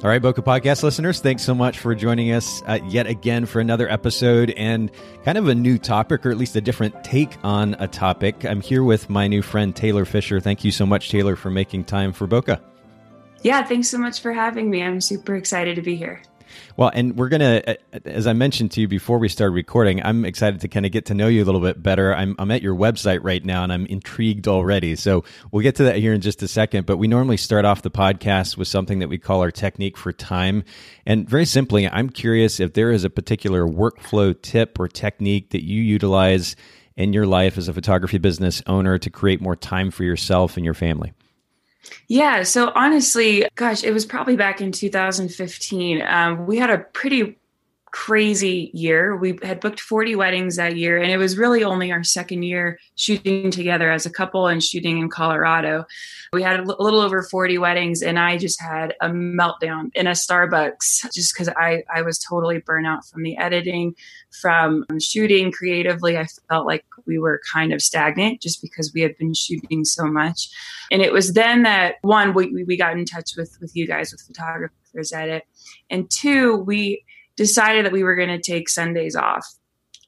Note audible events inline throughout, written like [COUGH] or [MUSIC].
All right, Boca Podcast listeners, thanks so much for joining us uh, yet again for another episode and kind of a new topic, or at least a different take on a topic. I'm here with my new friend, Taylor Fisher. Thank you so much, Taylor, for making time for Boca. Yeah, thanks so much for having me. I'm super excited to be here. Well, and we're going to, uh, as I mentioned to you before we started recording, I'm excited to kind of get to know you a little bit better. I'm, I'm at your website right now and I'm intrigued already. So we'll get to that here in just a second. But we normally start off the podcast with something that we call our technique for time. And very simply, I'm curious if there is a particular workflow tip or technique that you utilize in your life as a photography business owner to create more time for yourself and your family. Yeah. So honestly, gosh, it was probably back in 2015. Um, we had a pretty crazy year. We had booked 40 weddings that year, and it was really only our second year shooting together as a couple and shooting in Colorado. We had a little over 40 weddings, and I just had a meltdown in a Starbucks just because I, I was totally burnt out from the editing, from shooting creatively. I felt like we were kind of stagnant just because we had been shooting so much. And it was then that one, we, we got in touch with, with you guys, with Photographers Edit. And two, we decided that we were going to take Sundays off.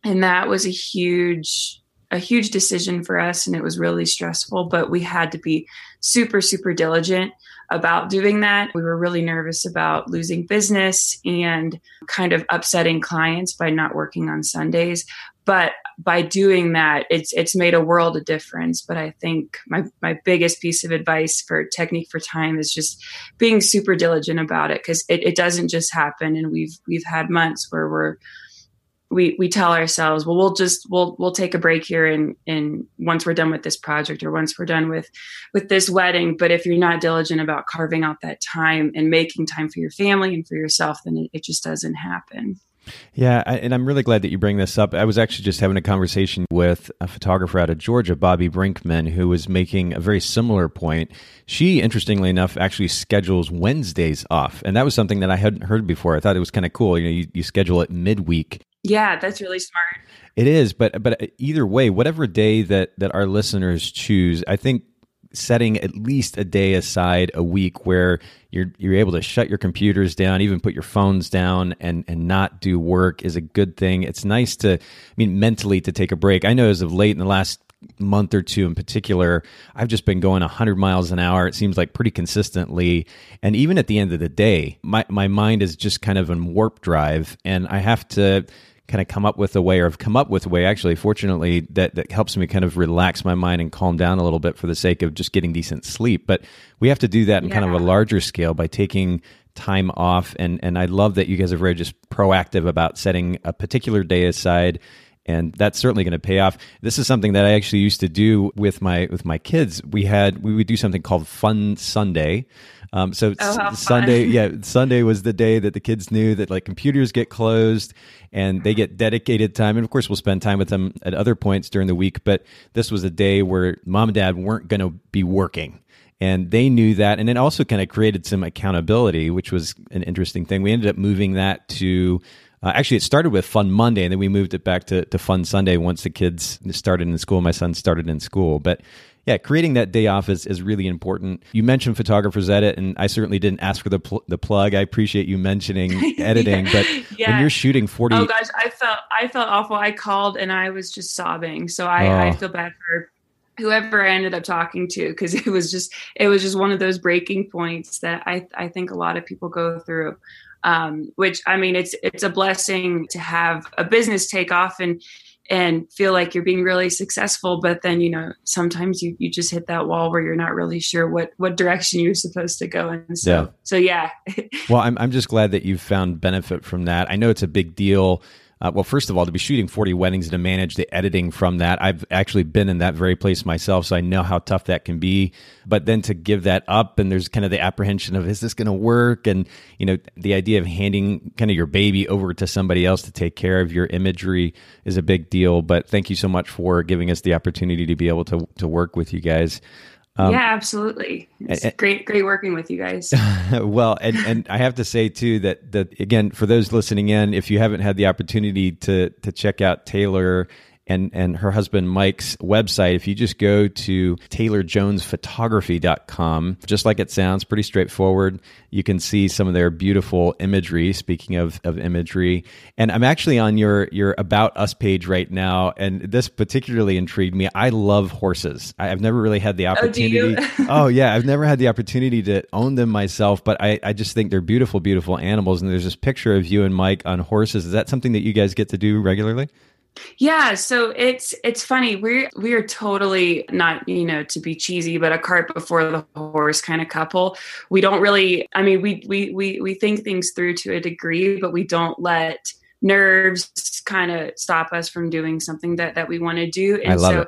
And that was a huge a huge decision for us and it was really stressful, but we had to be super super diligent about doing that. We were really nervous about losing business and kind of upsetting clients by not working on Sundays. But by doing that, it's it's made a world of difference. But I think my my biggest piece of advice for technique for time is just being super diligent about it because it, it doesn't just happen. And we've we've had months where we're we we tell ourselves well we'll just we'll we'll take a break here and and once we're done with this project or once we're done with with this wedding but if you're not diligent about carving out that time and making time for your family and for yourself then it, it just doesn't happen yeah, and I'm really glad that you bring this up. I was actually just having a conversation with a photographer out of Georgia, Bobby Brinkman, who was making a very similar point. She, interestingly enough, actually schedules Wednesdays off, and that was something that I hadn't heard before. I thought it was kind of cool. You know, you, you schedule it midweek. Yeah, that's really smart. It is, but but either way, whatever day that that our listeners choose, I think setting at least a day aside a week where you're you're able to shut your computers down, even put your phones down and and not do work is a good thing. It's nice to I mean mentally to take a break. I know as of late in the last month or two in particular, I've just been going 100 miles an hour. It seems like pretty consistently. And even at the end of the day, my, my mind is just kind of in warp drive. And I have to kind of come up with a way or have come up with a way actually fortunately that, that helps me kind of relax my mind and calm down a little bit for the sake of just getting decent sleep but we have to do that in yeah. kind of a larger scale by taking time off and and I love that you guys are very just proactive about setting a particular day aside and that's certainly going to pay off. This is something that I actually used to do with my with my kids. We had we would do something called Fun Sunday. Um, so oh, Sunday, yeah, Sunday was the day that the kids knew that like computers get closed and they get dedicated time. And of course, we'll spend time with them at other points during the week. But this was a day where mom and dad weren't going to be working and they knew that and it also kind of created some accountability which was an interesting thing we ended up moving that to uh, actually, it started with Fun Monday, and then we moved it back to, to Fun Sunday once the kids started in school. My son started in school. But yeah, creating that day off is, is really important. You mentioned photographers edit, and I certainly didn't ask for the pl- the plug. I appreciate you mentioning [LAUGHS] editing, yeah. but yeah. when you're shooting forty, oh gosh, I felt I felt awful. I called and I was just sobbing. So I, oh. I feel bad for whoever I ended up talking to because [LAUGHS] it was just it was just one of those breaking points that I I think a lot of people go through um, which I mean, it's it's a blessing to have a business take off and and feel like you're being really successful. But then you know sometimes you you just hit that wall where you're not really sure what what direction you're supposed to go. And so yeah. so yeah. [LAUGHS] well, I'm I'm just glad that you've found benefit from that. I know it's a big deal. Uh, well, first of all, to be shooting 40 weddings and to manage the editing from that, I've actually been in that very place myself, so I know how tough that can be. But then to give that up, and there's kind of the apprehension of, is this going to work? And, you know, the idea of handing kind of your baby over to somebody else to take care of your imagery is a big deal. But thank you so much for giving us the opportunity to be able to, to work with you guys. Um, yeah, absolutely. It's and, great, great working with you guys. [LAUGHS] well, and, and I have to say too that that again for those listening in, if you haven't had the opportunity to to check out Taylor and and her husband Mike's website. If you just go to taylorjonesphotography.com, just like it sounds, pretty straightforward. You can see some of their beautiful imagery. Speaking of, of imagery, and I'm actually on your your about us page right now, and this particularly intrigued me. I love horses. I've never really had the oh, opportunity. Oh, [LAUGHS] oh yeah, I've never had the opportunity to own them myself, but I, I just think they're beautiful, beautiful animals. And there's this picture of you and Mike on horses. Is that something that you guys get to do regularly? Yeah, so it's it's funny. We we are totally not, you know, to be cheesy, but a cart before the horse kind of couple. We don't really I mean, we we we we think things through to a degree, but we don't let nerves kind of stop us from doing something that that we want to do. And so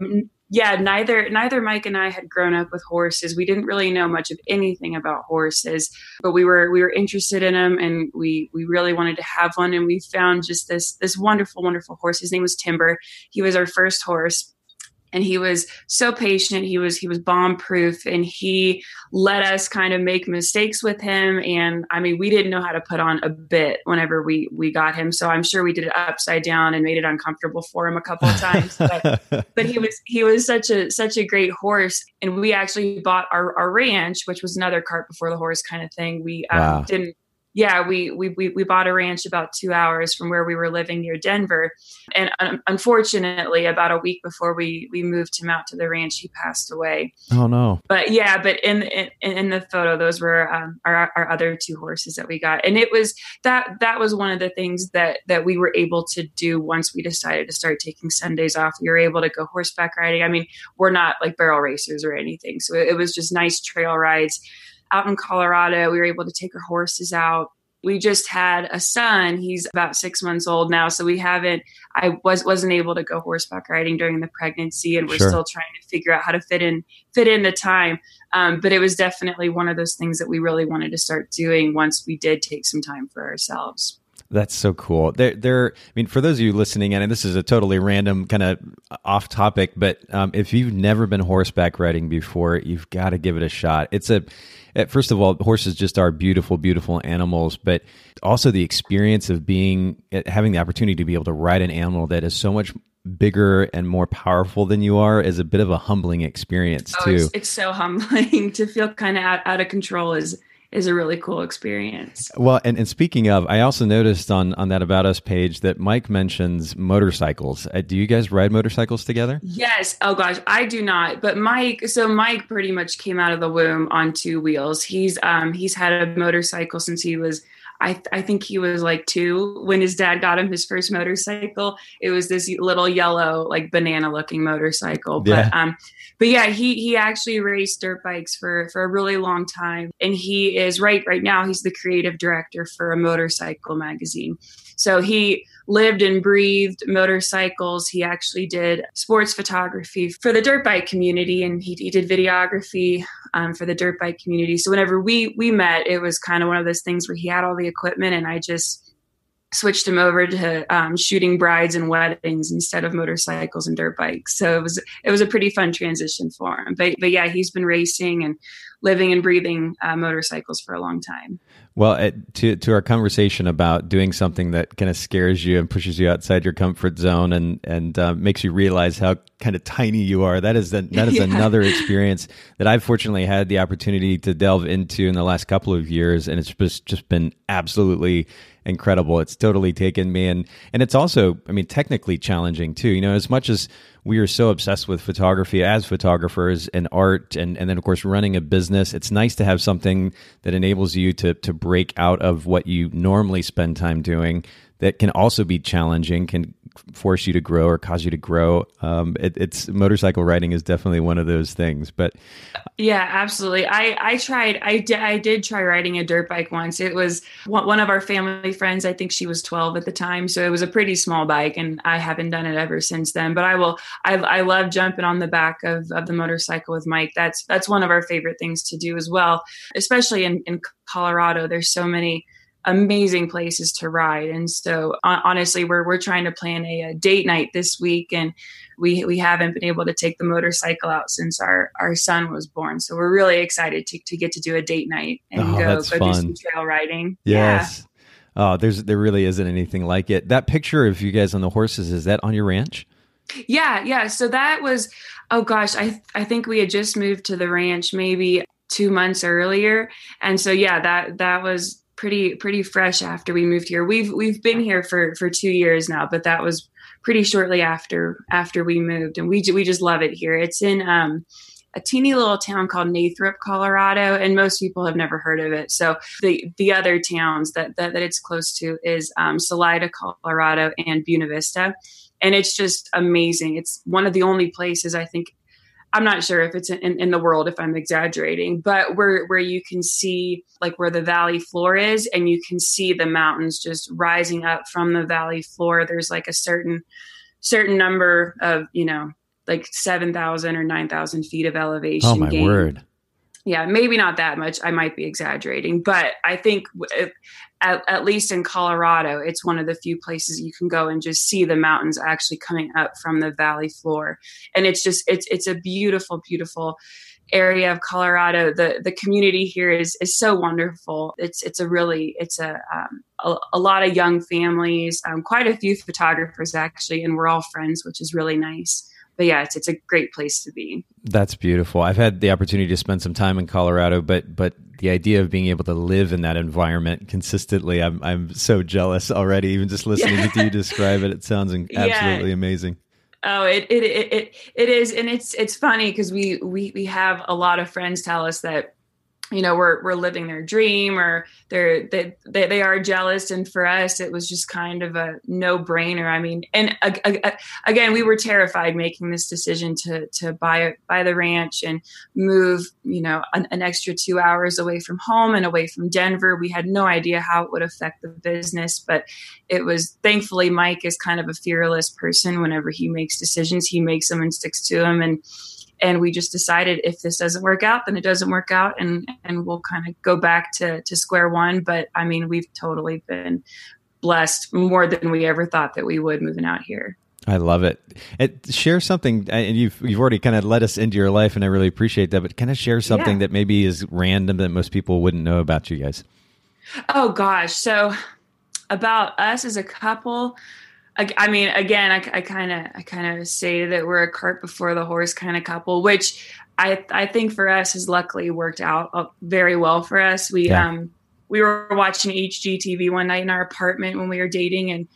it yeah, neither neither Mike and I had grown up with horses. We didn't really know much of anything about horses, but we were we were interested in them, and we we really wanted to have one. And we found just this this wonderful wonderful horse. His name was Timber. He was our first horse, and he was so patient. He was he was bomb proof and he let us kind of make mistakes with him. And i mean we didn't know how to put on a bit whenever we we got him. So i'm sure we did it upside down and made it uncomfortable for him a couple of [LAUGHS] times. But, but he was he was such a such a great horse. And we actually bought our, our ranch which was another cart before the horse kind of thing. We um, wow. didn't yeah, we, we we we bought a ranch about two hours from where we were living near Denver, and um, unfortunately, about a week before we we moved him out to the ranch, he passed away. Oh no! But yeah, but in in, in the photo, those were um, our our other two horses that we got, and it was that that was one of the things that that we were able to do once we decided to start taking Sundays off. We were able to go horseback riding. I mean, we're not like barrel racers or anything, so it, it was just nice trail rides out in Colorado. We were able to take our horses out. We just had a son. He's about six months old now, so we haven't. I was wasn't able to go horseback riding during the pregnancy, and we're sure. still trying to figure out how to fit in fit in the time. Um, but it was definitely one of those things that we really wanted to start doing once we did take some time for ourselves. That's so cool. There, there. I mean, for those of you listening, and this is a totally random kind of off topic, but um, if you've never been horseback riding before, you've got to give it a shot. It's a uh, first of all, horses just are beautiful, beautiful animals, but also the experience of being uh, having the opportunity to be able to ride an animal that is so much bigger and more powerful than you are is a bit of a humbling experience oh, too. It's, it's, so humbling [LAUGHS] to feel kind of out, out of control is is a really cool experience. Well, and, and speaking of, I also noticed on on that about us page that Mike mentions motorcycles. Uh, do you guys ride motorcycles together? Yes. Oh gosh, I do not. But Mike, so Mike pretty much came out of the womb on two wheels. He's um he's had a motorcycle since he was I, I think he was like two when his dad got him his first motorcycle. It was this little yellow, like banana looking motorcycle. But yeah. um, but yeah, he he actually raced dirt bikes for for a really long time, and he is right right now. He's the creative director for a motorcycle magazine. So he lived and breathed motorcycles. He actually did sports photography for the dirt bike community, and he, he did videography um, for the dirt bike community. So whenever we we met, it was kind of one of those things where he had all the equipment, and I just switched him over to um, shooting brides and weddings instead of motorcycles and dirt bikes. So it was it was a pretty fun transition for him. But but yeah, he's been racing and living and breathing uh, motorcycles for a long time. Well, to to our conversation about doing something that kind of scares you and pushes you outside your comfort zone and and uh, makes you realize how kind of tiny you are. That is the, that is [LAUGHS] yeah. another experience that I've fortunately had the opportunity to delve into in the last couple of years, and it's just just been absolutely incredible. It's totally taken me, and and it's also, I mean, technically challenging too. You know, as much as we are so obsessed with photography as photographers and art, and and then of course running a business, it's nice to have something that enables you to to break out of what you normally spend time doing that can also be challenging, can force you to grow or cause you to grow. Um, it, it's motorcycle riding is definitely one of those things. But yeah, absolutely. I I tried. I did. I did try riding a dirt bike once. It was one of our family friends. I think she was twelve at the time, so it was a pretty small bike, and I haven't done it ever since then. But I will. I I love jumping on the back of of the motorcycle with Mike. That's that's one of our favorite things to do as well, especially in in Colorado. There's so many amazing places to ride. And so honestly, we're we're trying to plan a, a, date night this week, and we we haven't been able to take the motorcycle out since our our son was born. So we're really excited to to get to do a date night and oh, go go fun. do some trail riding. Yes. Yeah. Oh, there's there really isn't anything like it. That picture of you guys on the horses is that on your ranch? Yeah, yeah. So that was oh gosh, I I think we had just moved to the ranch maybe two months earlier and so yeah that that was pretty pretty fresh after we moved here. We've we've been here for for 2 years now, but that was pretty shortly after after we moved and we we just love it here. It's in um a teeny little town called Nathrop, Colorado, and most people have never heard of it. So the the other towns that that, that it's close to is um, Salida, Colorado, and Buena Vista, and it's just amazing. It's one of the only places I think I'm not sure if it's in, in the world if I'm exaggerating, but where where you can see like where the valley floor is, and you can see the mountains just rising up from the valley floor. There's like a certain certain number of you know like seven thousand or nine thousand feet of elevation. Oh my gain. word! yeah maybe not that much i might be exaggerating but i think at, at, least in colorado it's one of the few places you can go and just see the mountains actually coming up from the valley floor. And it's just it's it's a beautiful beautiful area of colorado. The the community here is is so wonderful. It's it's a really it's a um, a, a, lot of young families um, quite a few photographers actually and we're all friends which is really nice but yeah, it's, it's a great place to be. That's beautiful. I've had the opportunity to spend some time in Colorado, but but the idea of being able to live in that environment consistently, I'm I'm so jealous already. Even just listening yeah. to you [LAUGHS] describe it, it sounds absolutely yeah. amazing. Oh, it, it it it it is, and it's it's funny because we we we have a lot of friends tell us that you know we're we're living their dream or they're they, they, they are jealous. And for us it was just kind of a no brainer i mean and again we were terrified making this decision to to buy buy the ranch and move you know an, an extra 2 hours away from home and away from denver. We had no idea how it would affect the business but it was thankfully mike is kind of a fearless person whenever he makes decisions. He makes them and sticks to them. And and we just decided if this doesn't work out then it doesn't work out and and we'll kind of go back to to square one but i mean we've totally been blessed more than we ever thought that we would moving out here I love it. it. Share something, and you've you've already kind of led us into your life, and I really appreciate that. But kind of share something yeah. that maybe is random that most people wouldn't know about you guys. Oh gosh, so about us as a couple, I, mean, again, I kind of, I kind of say that we're a cart before the horse kind of couple, which I, I think for us has luckily worked out uh, very well for us. We, yeah. um, we were watching HGTV one night in our apartment when we were dating, and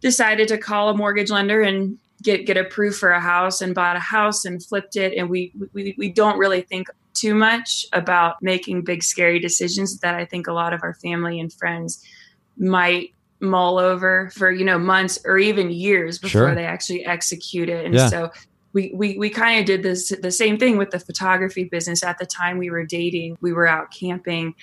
decided to call a mortgage lender and get get approved for a house, and bought a house and flipped it. And we, we, we don't really think too much about making big scary decisions that I think a lot of our family and friends might mull over for you know months or even years before sure. they actually execute it and yeah. so we we, we kind of did this the same thing with the photography business at the time we were dating we were out camping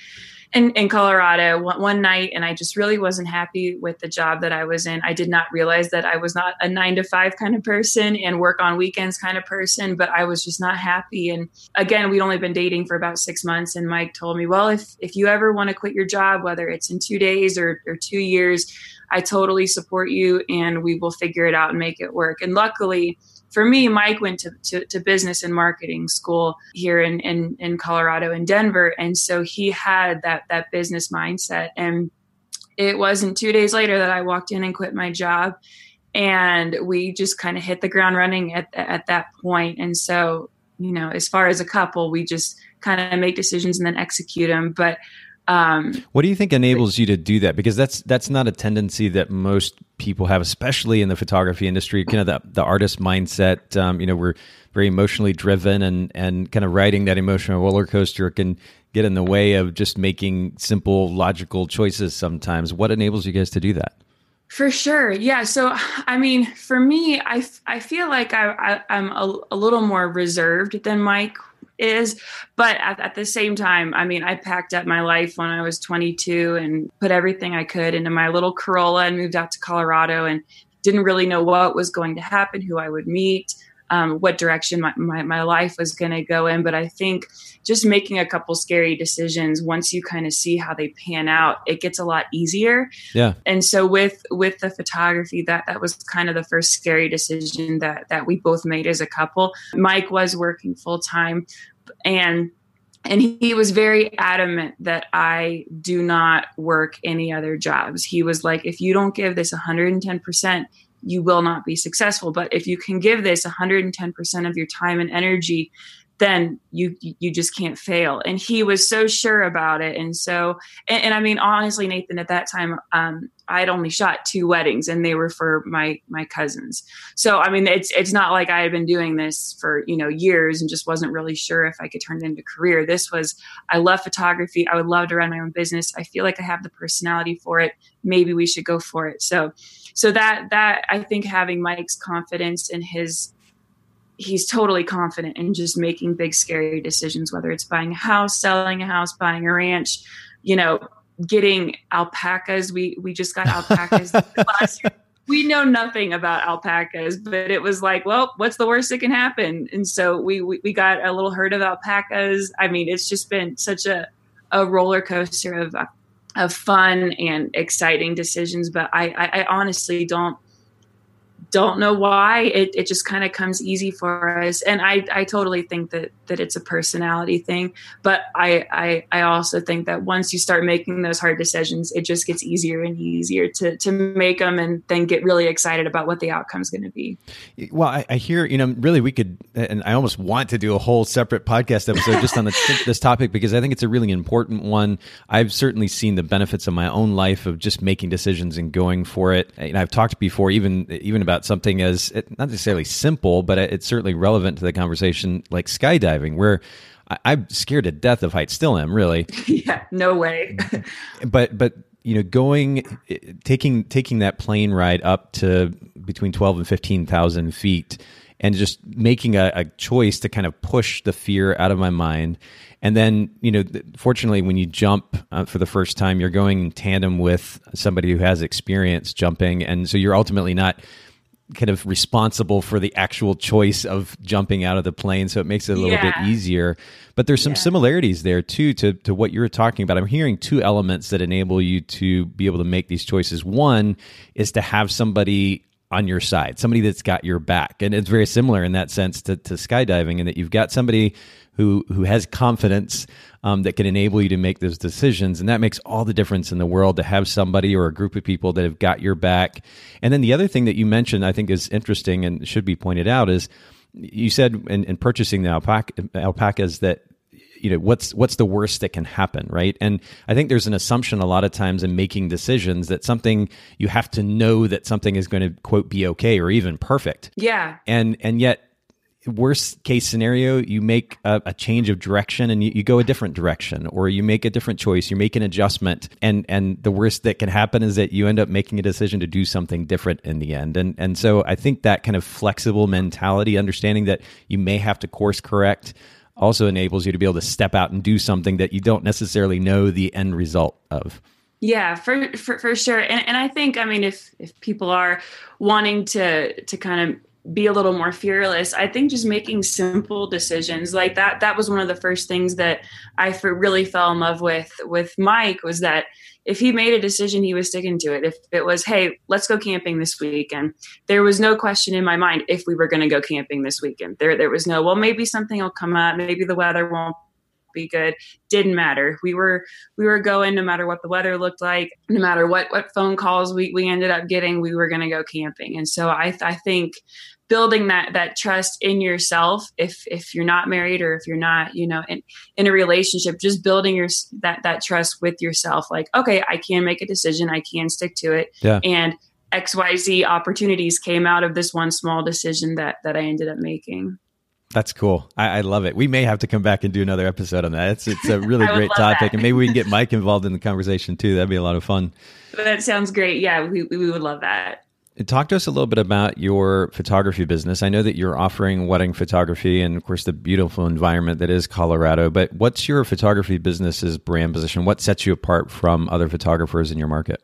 in, in Colorado one, one, night, and I just really wasn't happy with the job that I was in. I did not realize that I was not a nine to five kind of person and work on weekends kind of person, but I was just not happy. And again, we'd only been dating for about six months, and Mike told me, "Well, if if you ever want to quit your job, whether it's in two days or, or two years, I totally support you, and we will figure it out and make it work." And luckily for me, Mike went to, to, to, business and marketing school here in, in, in Colorado in Denver. And so he had that, that business mindset. And it wasn't two days later that I walked in and quit my job. And we just kind of hit the ground running at, at that point. And so, you know, as far as a couple, we just kind of make decisions and then execute them. But um, what do you think enables you to do that? Because that's that's not a tendency that most people have, especially in the photography industry. Kind of the the artist mindset. Um, you know, we're very emotionally driven, and and kind of riding that emotional roller coaster can get in the way of just making simple, logical choices. Sometimes, what enables you guys to do that? For sure. Yeah. So, I mean, for me, I, I feel like I, I, am a, a little more reserved than Mike is. But at, at, the same time, I mean, I packed up my life when I was 22 and put everything I could into my little Corolla and moved out to Colorado and didn't really know what was going to happen, who I would meet um, what direction my, my, my life was going to go in. But I think just making a couple scary decisions once you kind of see how they pan out, it gets a lot easier. Yeah. And so with with the photography, that that was kind of the first scary decision that that we both made as a couple. Mike was working full time, and and he was very adamant that I do not work any other jobs. He was like, if you don't give this 110%, you will not be successful. But if you can give this 110% of your time and energy, then you you just can't fail. And he was so sure about it. And so, and, and I mean, honestly, Nathan, at that time, um, I had only shot two weddings, and they were for my my cousins. So, I mean, it's it's not like I had been doing this for you know years and just wasn't really sure if I could turn it into a career. This was I love photography. I would love to run my own business. I feel like I have the personality for it. Maybe we should go for it. So so that that I think having Mike's confidence in his he's totally confident in just making big scary decisions whether it's buying a house selling a house buying a ranch you know getting alpacas. We we just got alpacas [LAUGHS] last year. We know nothing about alpacas but it was like well what's the worst that can happen? And so we we, we got a little herd of alpacas. I mean it's just been such a a roller coaster of of fun and exciting decisions. But I, I, I honestly don't don't know why it, it just kind of comes easy for us. And I, I totally think that that it's a personality thing but I, I i also think that once you start making those hard decisions it just gets easier and easier to to make them and then get really excited about what the outcome is going to be well I, I, hear you know really we could and i almost want to do a whole separate podcast episode just on the, [LAUGHS] this topic because i think it's a really important one. I've certainly seen the benefits of my own life of just making decisions and going for it. And i've talked before even even about about something as not necessarily simple, but it's certainly relevant to the conversation, like skydiving, where I, am scared to death of heights. Still am, really. [LAUGHS] yeah, no way. [LAUGHS] but but you know, going taking taking that plane ride up to between twelve and fifteen thousand feet, and just making a, a choice to kind of push the fear out of my mind and then, you know, fortunately, when you jump uh, for the first time, you're going in tandem with somebody who has experience jumping. And so you're ultimately not kind of responsible for the actual choice of jumping out of the plane so it makes it a little yeah. bit easier but there's some yeah. similarities there too to, to what you were talking about i'm hearing two elements that enable you to be able to make these choices one is to have somebody on your side somebody that's got your back and it's very similar in that sense to, to skydiving in that you've got somebody who who has confidence um, that can enable you to make those decisions, and that makes all the difference in the world to have somebody or a group of people that have got your back. And then the other thing that you mentioned, I think, is interesting and should be pointed out is you said in, in purchasing the alpaca, alpacas that you know what's what's the worst that can happen right? And i think there's an assumption a lot of times in making decisions that something you have to know that something is going to quote be okay or even perfect. Yeah. And and yet worst case scenario, you make a, a change of direction and you, you, go a different direction, or you make a different choice, you make an adjustment, and and the worst that can happen is that you end up making a decision to do something different in the end. And and so I think that kind of flexible mentality, understanding that you may have to course correct, also enables you to be able to step out and do something that you don't necessarily know the end result of. Yeah, for, for for sure. And and I think I mean if if people are wanting to to kind of be a little more fearless i think just making simple decisions like that that was one of the first things that i really fell in love with with mike was that if he made a decision he was sticking to it. If it was hey let's go camping this weekend there was no question in my mind if we were going to go camping this weekend. There there was no well maybe something will come up. Maybe the weather won't be good. Didn't matter. We were we were going no matter what the weather looked like no matter what what phone calls we, we ended up getting we were going to go camping. And so i i think building that that trust in yourself if if you're not married or if you're not you know in in a relationship just building your that that trust with yourself like okay i can make a decision i can stick to it yeah. and xyz opportunities came out of this one small decision that that i ended up making That's cool. I, I, love it. We may have to come back and do another episode on that. It's it's a really [LAUGHS] great topic, that. and maybe we can get Mike involved in the conversation too. That'd be a lot of fun. That sounds great. Yeah, we we would love that. Talk to us a little bit about your photography business. I know that you're offering wedding photography and, of course, the beautiful environment that is Colorado. But what's your photography business's brand position? What sets you apart from other photographers in your market?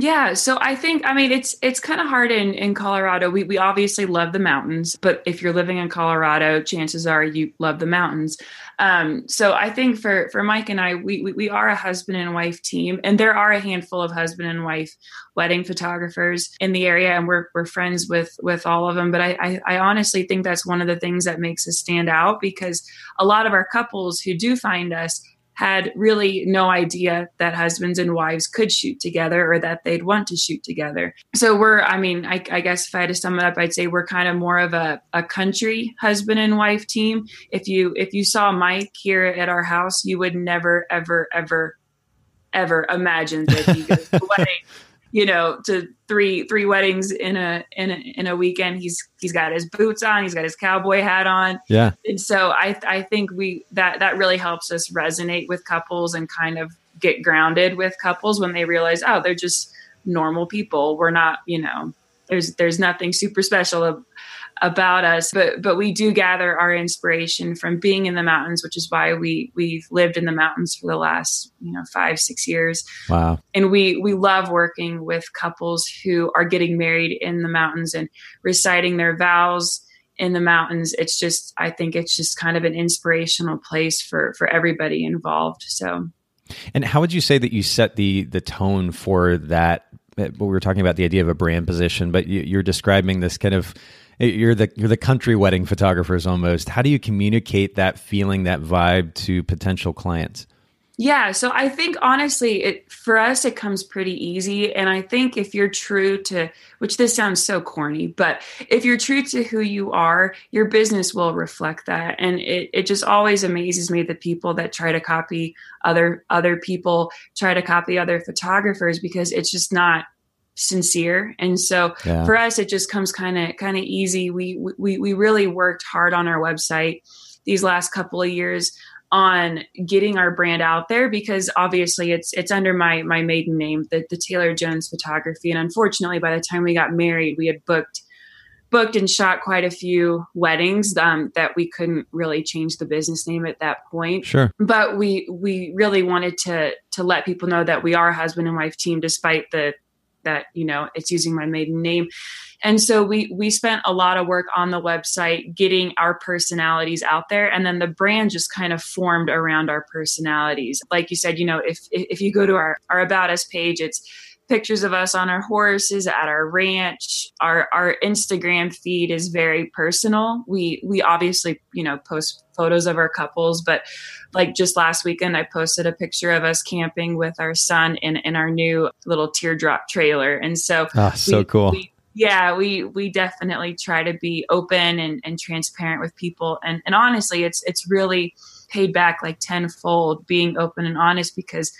Yeah, so I think I mean it's it's kind of hard in in Colorado. We we obviously love the mountains, but if you're living in Colorado, chances are you love the mountains. Um, so I think for for Mike and I, we, we we are a husband and wife team, and there are a handful of husband and wife wedding photographers in the area, and we're we're friends with with all of them. But I, I I honestly think that's one of the things that makes us stand out because a lot of our couples who do find us had really no idea that husbands and wives could shoot together or that they'd want to shoot together. So we're, I mean, I, I, guess if I had to sum it up, I'd say we're kind of more of a, a country husband and wife team. If you if you saw Mike here at our house, you would never, ever, ever, ever imagine that he goes [LAUGHS] to wedding you know to three three weddings in a in a in a weekend. He's he's got his boots on he's got his cowboy hat on. Yeah. And so i i think we that that really helps us resonate with couples and kind of get grounded with couples when they realize oh they're just normal people. We're not you know there's there's nothing super special about us but but we do gather our inspiration from being in the mountains which is why we we've lived in the mountains for the last you know five six years. Wow. And we we love working with couples who are getting married in the mountains and reciting their vows in the mountains. It's just i think it's just kind of an inspirational place for for everybody involved. So. And how would you say that you set the the tone for that? We were talking about the idea of a brand position but you, are describing this kind of you're the you're the country wedding photographers almost. How do you communicate that feeling, that vibe to potential clients? Yeah, so I think honestly, it for us it comes pretty easy, and I think if you're true to, which this sounds so corny, but if you're true to who you are, your business will reflect that, and it it just always amazes me the people that try to copy other other people, try to copy other photographers because it's just not sincere and so yeah. for us it just comes kind of kind of easy we we we really worked hard on our website these last couple of years on getting our brand out there because obviously it's it's under my my maiden name the, the taylor jones photography and unfortunately by the time we got married we had booked booked and shot quite a few weddings um, that we couldn't really change the business name at that point. Sure, but we we really wanted to to let people know that we are a husband and wife team, despite the that you know it's using my maiden name. And so we we spent a lot of work on the website getting our personalities out there and then the brand just kind of formed around our personalities. Like you said you know if if you go to our our about us page it's pictures of us on our horses at our ranch. Our our Instagram feed is very personal. We we obviously, you know, post photos of our couples, but like just last weekend I posted a picture of us camping with our son in in our new little teardrop trailer. And so oh, so we, cool. We, yeah, we we definitely try to be open and, and transparent with people. And and honestly, it's it's really paid back like tenfold being open and honest because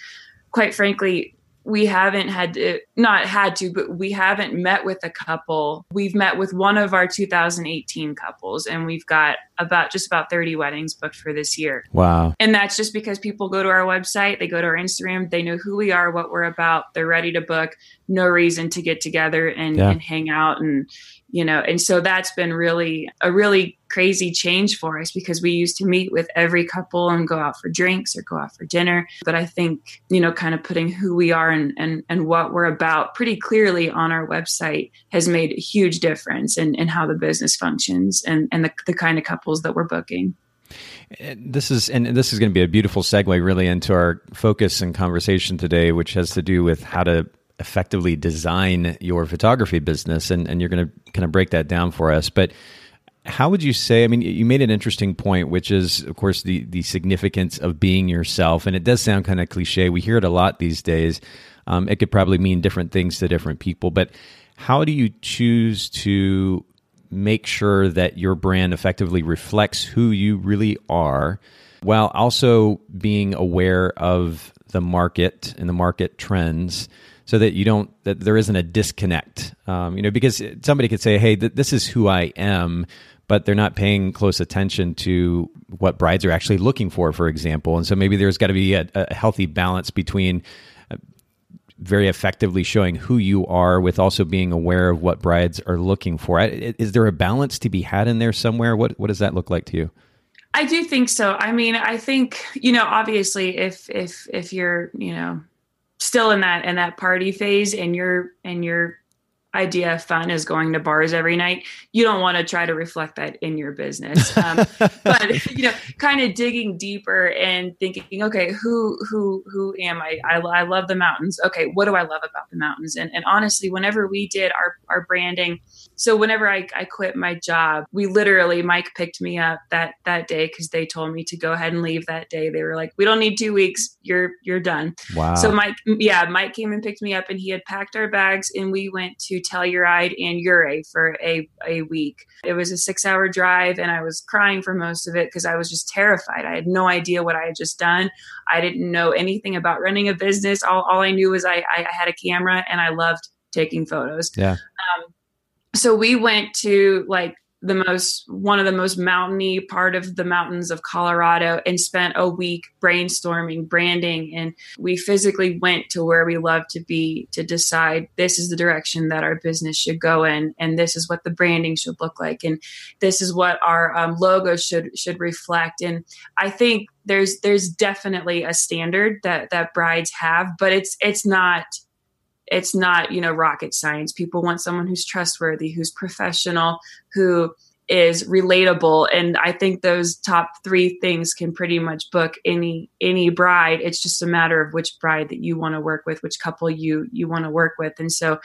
quite frankly we haven't had to, not had to, but we haven't met with a couple. We've met with one of our 2018 couples, and we've got about just about 30 weddings booked for this year. Wow. And that's just because people go to our website, they go to our Instagram, they know who we are, what we're about, they're ready to book, no reason to get together and, yeah. and hang out and you know and so that's been really a really crazy change for us because we used to meet with every couple and go out for drinks or go out for dinner. But i think you know kind of putting who we are and and, and what we're about pretty clearly on our website has made a huge difference in, in how the business functions and and the, the kind of couples that we're booking. This is and this is going to be a beautiful segue really into our focus and conversation today which has to do with how to effectively design your photography business and, and you're going to kind of break that down for us. But how would you say i mean you made an interesting point which is of course the the significance of being yourself and it does sound kind of cliche we hear it a lot these days. Um, it could probably mean different things to different people but how do you choose to make sure that your brand effectively reflects who you really are while also being aware of the market and the market trends so that you don't that there isn't a disconnect. Um, you know, because somebody could say, "Hey, th- this is who I am," but they're not paying close attention to what brides are actually looking for, for example. And so maybe there's got to be a, a healthy balance between uh, very effectively showing who you are with also being aware of what brides are looking for. Is there a balance to be had in there somewhere? What what does that look like to you? I do think so. I mean, I think you know, obviously, if if if you're you know still in that in that party phase and you're and you're idea of fun is going to bars every night you don't want to try to reflect that in your business. [LAUGHS] Um, but you know kind of digging deeper and thinking okay who who who am I? I i love the mountains. Okay what do i love about the mountains? And, and honestly whenever we did our our branding so whenever I, I quit my job we literally mike picked me up that that day because they told me to go ahead and leave that day they were like we don't need two weeks you're you're done wow so mike yeah mike came and picked me up and he had packed our bags and we went to Telluride and Ouray for a, a week. It was a six hour drive and I was crying for most of it because I was just terrified. I had no idea what I had just done. I didn't know anything about running a business. All, all I knew was I, I had a camera and I loved taking photos. Yeah. Um, so we went to like the most one of the most mountainy part of the mountains of Colorado and spent a week brainstorming branding and we physically went to where we love to be to decide this is the direction that our business should go in and this is what the branding should look like and this is what our um, logo should should reflect and I think there's there's definitely a standard that that brides have but it's it's not it's not you know rocket science. People want someone who's trustworthy who's professional who is relatable. And i think those top three things can pretty much book any any bride. It's just a matter of which bride that you want to work with which couple you you want to work with. And so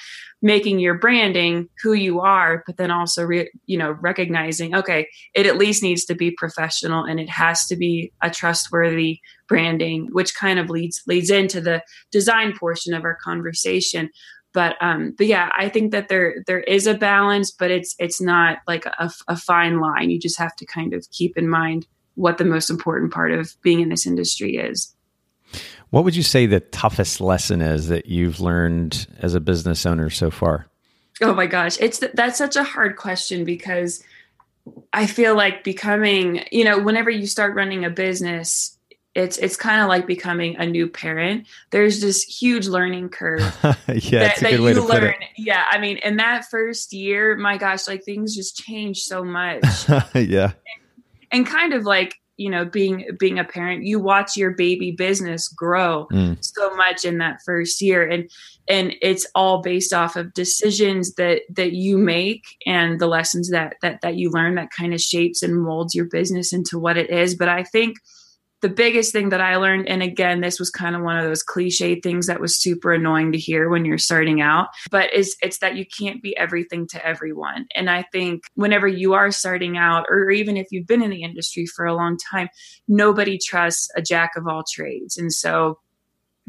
making your branding who you are but then also re, you know recognizing okay it at least needs to be professional and it has to be a trustworthy branding which kind of leads leads into the design portion of our conversation but um but yeah i think that there there is a balance but it's it's not like a, a fine line. You just have to kind of keep in mind what the most important part of being in this industry is. What would you say the toughest lesson is that you've learned as a business owner so far? Oh my gosh. It's that's such a hard question because i feel like becoming you know whenever you start running a business it's it's kind of like becoming a new parent. There's this huge learning curve. [LAUGHS] yeah, that, that you learn. Yeah, I mean, in that first year, my gosh, like things just change so much. [LAUGHS] yeah, and, and, kind of like you know, being being a parent, you watch your baby business grow mm. so much in that first year, and and it's all based off of decisions that that you make and the lessons that that that you learn that kind of shapes and molds your business into what it is. But I think the biggest thing that I learned, and again, this was kind of one of those cliche things that was super annoying to hear when you're starting out, but is it's that you can't be everything to everyone. And I think whenever you are starting out, or even if you've been in the industry for a long time, nobody trusts a jack of all trades. And so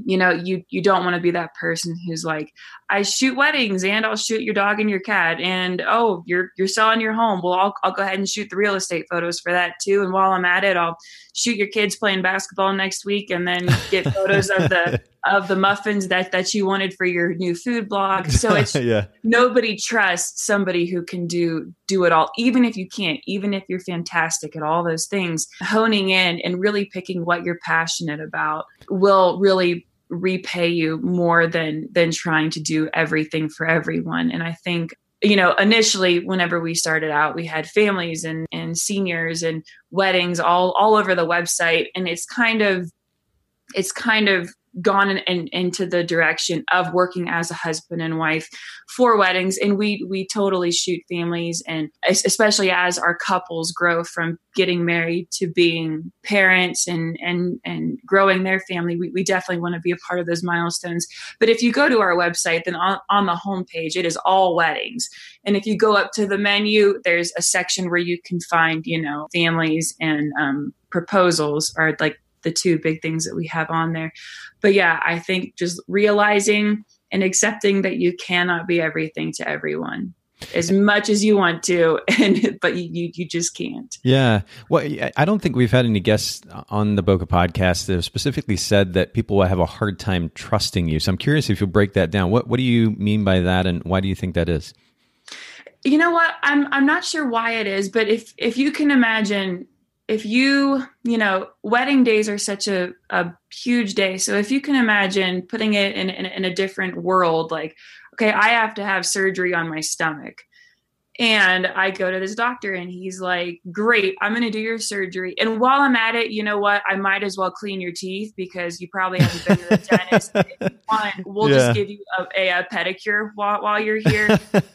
you know you you don't want to be that person who's like i shoot weddings and i'll shoot your dog and your cat and oh you're you're selling your home well i'll, I'll go ahead and shoot the real estate photos for that too and while i'm at it i'll shoot your kids playing basketball next week and then get photos of the [LAUGHS] of the muffins that that you wanted for your new food blog. So [LAUGHS] it's yeah. nobody trusts somebody who can do do it all even if you can't even if you're fantastic at all those things. Honing in and really picking what you're passionate about will really repay you more than than trying to do everything for everyone. And i think you know initially whenever we started out we had families and and seniors and weddings all all over the website. And it's kind of it's kind of gone in, in, into the direction of working as a husband and wife for weddings. And we we totally shoot families and especially as our couples grow from getting married to being parents and and and growing their family we, we definitely want to be a part of those milestones. But if you go to our website then on, on the homepage it is all weddings. And if you go up to the menu there's a section where you can find you know families and um, proposals are like the two big things that we have on there. But yeah, I think just realizing and accepting that you cannot be everything to everyone as much as you want to [LAUGHS] and but you you just can't. Yeah. Well i don't think we've had any guests on the boca podcast that have specifically said that people will have a hard time trusting you. So i'm curious if you'll break that down. What what do you mean by that and why do you think that is? You know what? I'm I'm not sure why it is, but if if you can imagine if you you know wedding days are such a, a huge day. So if you can imagine putting it in, in, in a different world like okay i have to have surgery on my stomach and I go to this doctor and he's like, Great, I'm going to do your surgery. And while I'm at it, you know what? I might as well clean your teeth because you probably haven't been to [LAUGHS] the dentist. if you want, we'll yeah. just give you a, a, a pedicure while, while, you're here.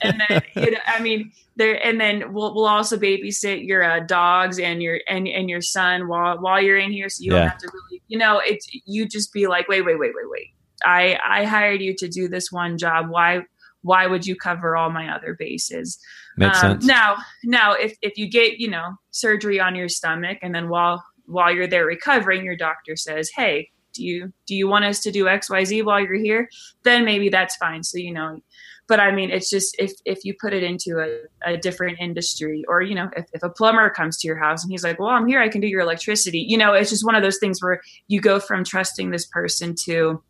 and then, [LAUGHS] you know, I mean, there, and then we'll, we'll also babysit your uh, dogs and your, and, and your son while, while you're in here. So you yeah. don't have to really, you know, it's, you just be like, wait, wait, wait, wait, wait. I, I hired you to do this one job. Why, why would you cover all my other bases? Makes um, sense. Now, now, if if you get you know surgery on your stomach, and then while while you're there recovering, your doctor says, "Hey, do you do you want us to do X Y Z while you're here?" Then maybe that's fine. So you know, but I mean, it's just if if you put it into a, a different industry, or you know, if if a plumber comes to your house and he's like, "Well, I'm here, I can do your electricity," you know, it's just one of those things where you go from trusting this person to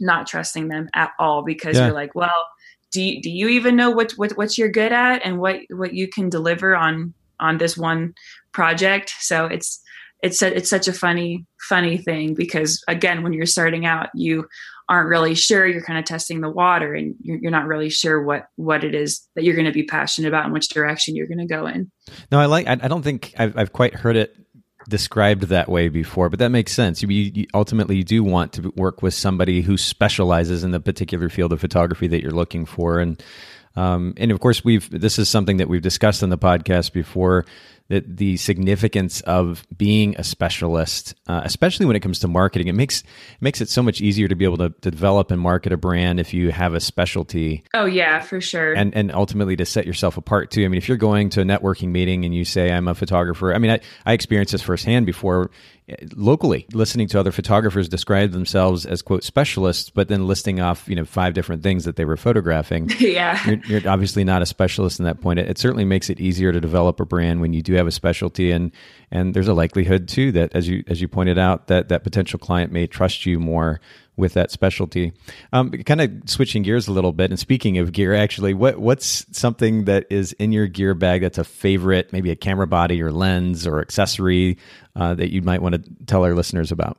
not trusting them at all because yeah. you're like, well do you, do you even know what, what what you're good at and what what you can deliver on on this one project? So it's it's a, it's such a funny funny thing because again when you're starting out you aren't really sure. You're kind of testing the water and you're, you're not really sure what what it is that you're going to be passionate about and which direction you're going to go in. No i like i, don't think I've, I've quite heard it described that way before, but that makes sense. You, you, ultimately you do want to work with somebody who specializes in the particular field of photography that you're looking for, and um, and of course we've this is something that we've discussed on the podcast before that the significance of being a specialist, uh, especially when it comes to marketing, it makes it makes it so much easier to be able to, to, develop and market a brand if you have a specialty. Oh yeah, for sure. And and ultimately to set yourself apart too. I mean, if you're going to a networking meeting and you say I'm a photographer, I mean, I, I experienced this firsthand before locally listening to other photographers describe themselves as quote specialists but then listing off you know five different things that they were photographing. [LAUGHS] Yeah. You're, you're, obviously not a specialist in that point. It, it, certainly makes it easier to develop a brand when you do have a specialty and and there's a likelihood too that as you as you pointed out that that potential client may trust you more with that specialty. Um, kind of switching gears a little bit, and speaking of gear, actually, what what's something that is in your gear bag that's a favorite, maybe a camera body or lens or accessory uh, that you might want to tell our listeners about?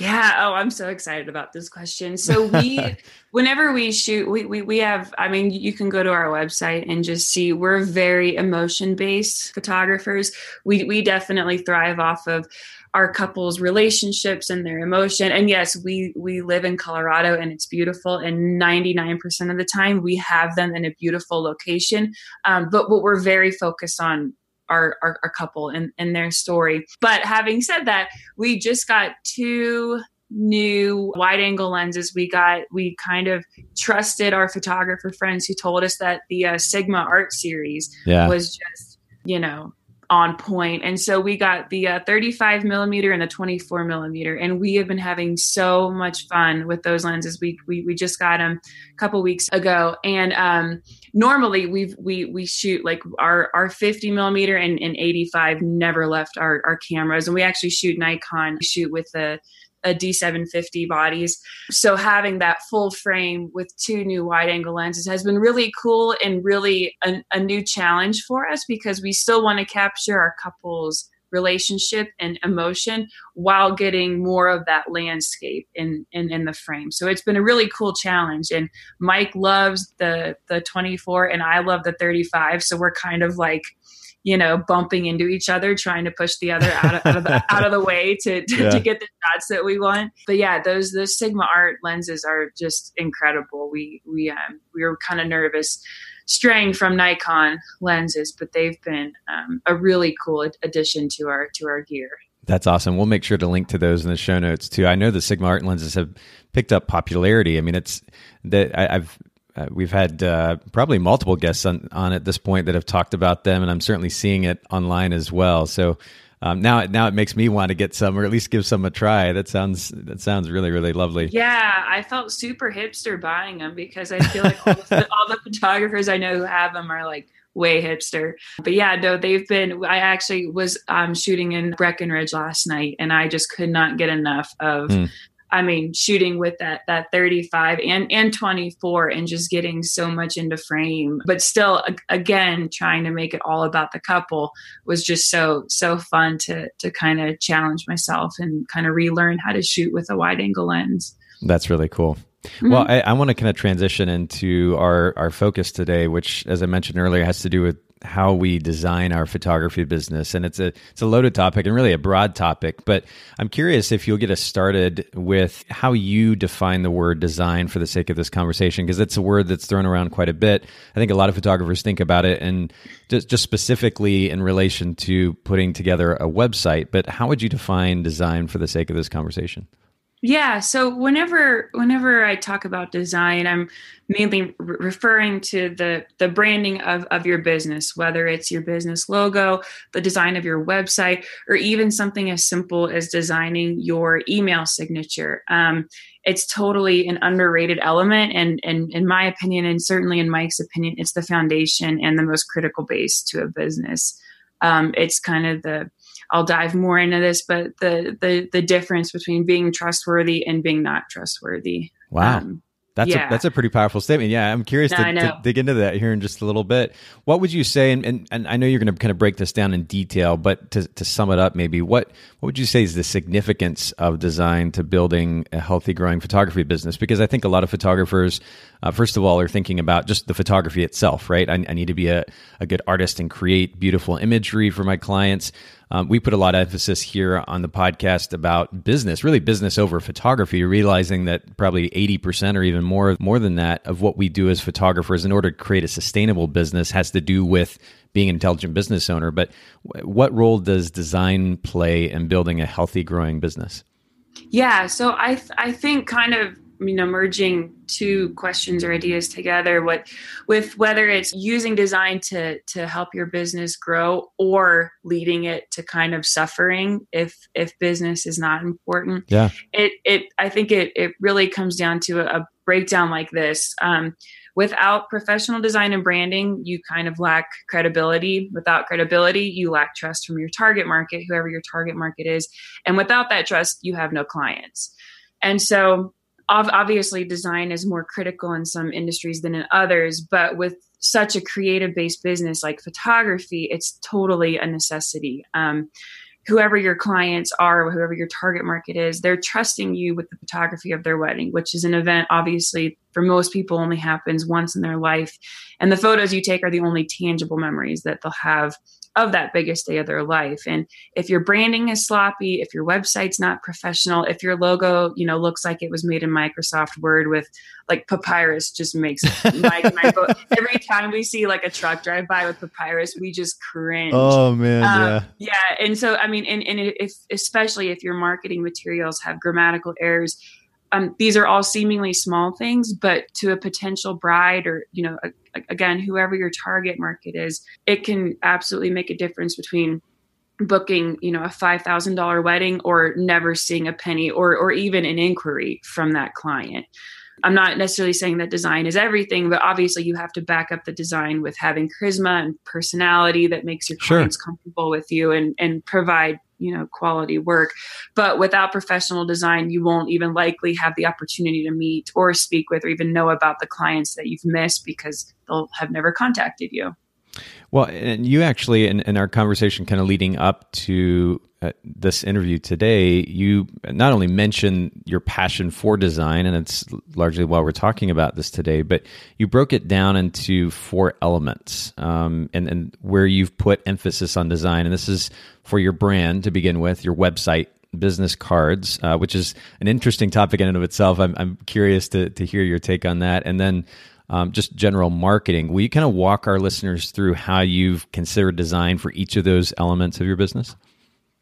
Yeah. Oh, I'm so excited about this question. So we, [LAUGHS] whenever we shoot, we, we, we have, I mean, you can go to our website and just see we're very emotion based photographers. We, we definitely thrive off of our couples relationships and their emotion. And yes we we live in colorado and it's beautiful. And 99% of the time we have them in a beautiful location. Um, but what we're very focused on our, our, our couple and, and their story. But having said that we just got two new wide angle lenses. We got we kind of trusted our photographer friends who told us that the uh, sigma art series yeah. was just you know on point. And so we got the uh, 35 millimeter and the 24 millimeter, and we have been having so much fun with those lenses. We we, we just got them a couple weeks ago, and um, normally we we we shoot like our our 50 millimeter and, and 85 never left our our cameras, and we actually shoot Nikon. Shoot with the a D750 bodies. So having that full frame with two new wide angle lenses has been really cool and really a, a new challenge for us because we still want to capture our couples relationship and emotion while getting more of that landscape in, in in the frame. So it's been a really cool challenge. And Mike loves the the 24 and I love the 35. So we're kind of like you know, bumping into each other, trying to push the other out of, out of, the, [LAUGHS] out of the way to, to, yeah. to, get the shots that we want. But yeah, those those Sigma Art lenses are just incredible. We we um, we were kind of nervous straying from Nikon lenses, but they've been um, a really cool addition to our to our gear. That's awesome. We'll make sure to link to those in the show notes too. I know the Sigma Art lenses have picked up popularity. I mean, it's that I've uh, we've had uh, probably multiple guests on, on at this point that have talked about them, and I'm certainly seeing it online as well. So um, now, now it makes me want to get some, or at least give some a try. That sounds that sounds really really lovely. Yeah, I felt super hipster buying them because I feel like all the, all the photographers I know who have them are like way hipster. But yeah, no, they've been. I actually was um, shooting in Breckenridge last night, and I just could not get enough of. Mm I mean, shooting with that that 35 and and 24 and just getting so much into frame, but still again trying to make it all about the couple was just so so fun to to kind of challenge myself and kind of relearn how to shoot with a wide angle lens. That's really cool. Mm-hmm. Well, I, I want to kind of transition into our our focus today, which, as I mentioned earlier, has to do with how we design our photography business and it's a it's a loaded topic and really a broad topic but i'm curious if you'll get us started with how you define the word design for the sake of this conversation because it's a word that's thrown around quite a bit. I think a lot of photographers think about it and just, just specifically in relation to putting together a website but how would you define design for the sake of this conversation yeah. So whenever whenever I talk about design, I'm mainly re- referring to the the branding of of your business, whether it's your business logo, the design of your website, or even something as simple as designing your email signature. Um, it's totally an underrated element, and and in my opinion, and certainly in Mike's opinion, it's the foundation and the most critical base to a business. Um, it's kind of the I'll dive more into this, but the the the difference between being trustworthy and being not trustworthy. Wow. Um, that's yeah. a that's a pretty powerful statement. Yeah, I'm curious no, to, to, dig into that here in just a little bit. What would you say? And, and, and I know you're going to kind of break this down in detail, but to, to sum it up, maybe what what would you say is the significance of design to building a healthy, growing photography business? Because I think a lot of photographers, uh, first of all, are thinking about just the photography itself, right? I, I need to be a, a good artist and create beautiful imagery for my clients. Um, we put a lot of emphasis here on the podcast about business, really business over photography, realizing that probably 80% or even more, more than that of what we do as photographers in order to create a sustainable business has to do with being an intelligent business owner. But what role does design play in building a healthy, growing business? Yeah, so I th- I think kind of you know merging two questions or ideas together what with whether it's using design to to help your business grow or leading it to kind of suffering if if business is not important. Yeah. It it i think it it really comes down to a, a breakdown like this. Um without professional design and branding you kind of lack credibility. Without credibility you lack trust from your target market whoever your target market is. And without that trust you have no clients. And so obviously design is more critical in some industries than in others but with such a creative based business like photography it's totally a necessity. Um, whoever your clients are whoever your target market is they're trusting you with the photography of their wedding which is an event obviously for most people only happens once in their life and the photos you take are the only tangible memories that they'll have of that biggest day of their life. And if your branding is sloppy, if your website's not professional, if your logo, you know, looks like it was made in Microsoft Word with like papyrus just makes [LAUGHS] my, my every time we see like a truck drive by with papyrus, we just cringe. Oh man. Um, yeah. Yeah. And so, I mean, and, and if, especially if your marketing materials have grammatical errors, um, these are all seemingly small things, but to a potential bride or, you know, a, again, whoever your target market is, it can absolutely make a difference between booking, you know, a $5,000 wedding or never seeing a penny or, or even an inquiry from that client. I'm not necessarily saying that design is everything, but obviously you have to back up the design with having charisma and personality that makes your clients sure. comfortable with you and, and provide you know quality work. But without professional design you won't even likely have the opportunity to meet or speak with or even know about the clients that you've missed because they'll have never contacted you well and you actually in, in our conversation kind of leading up to uh, this interview today, you not only mentioned your passion for design, and it's largely why we're talking about this today, but you broke it down into four elements, um, and, and where you've put emphasis on design. And this is for your brand to begin with, your website, business cards, uh, which is an interesting topic in and of itself. I'm, I'm curious to, to hear your take on that. And then um, just general marketing. Will you kind of walk our listeners through how you've considered design for each of those elements of your business?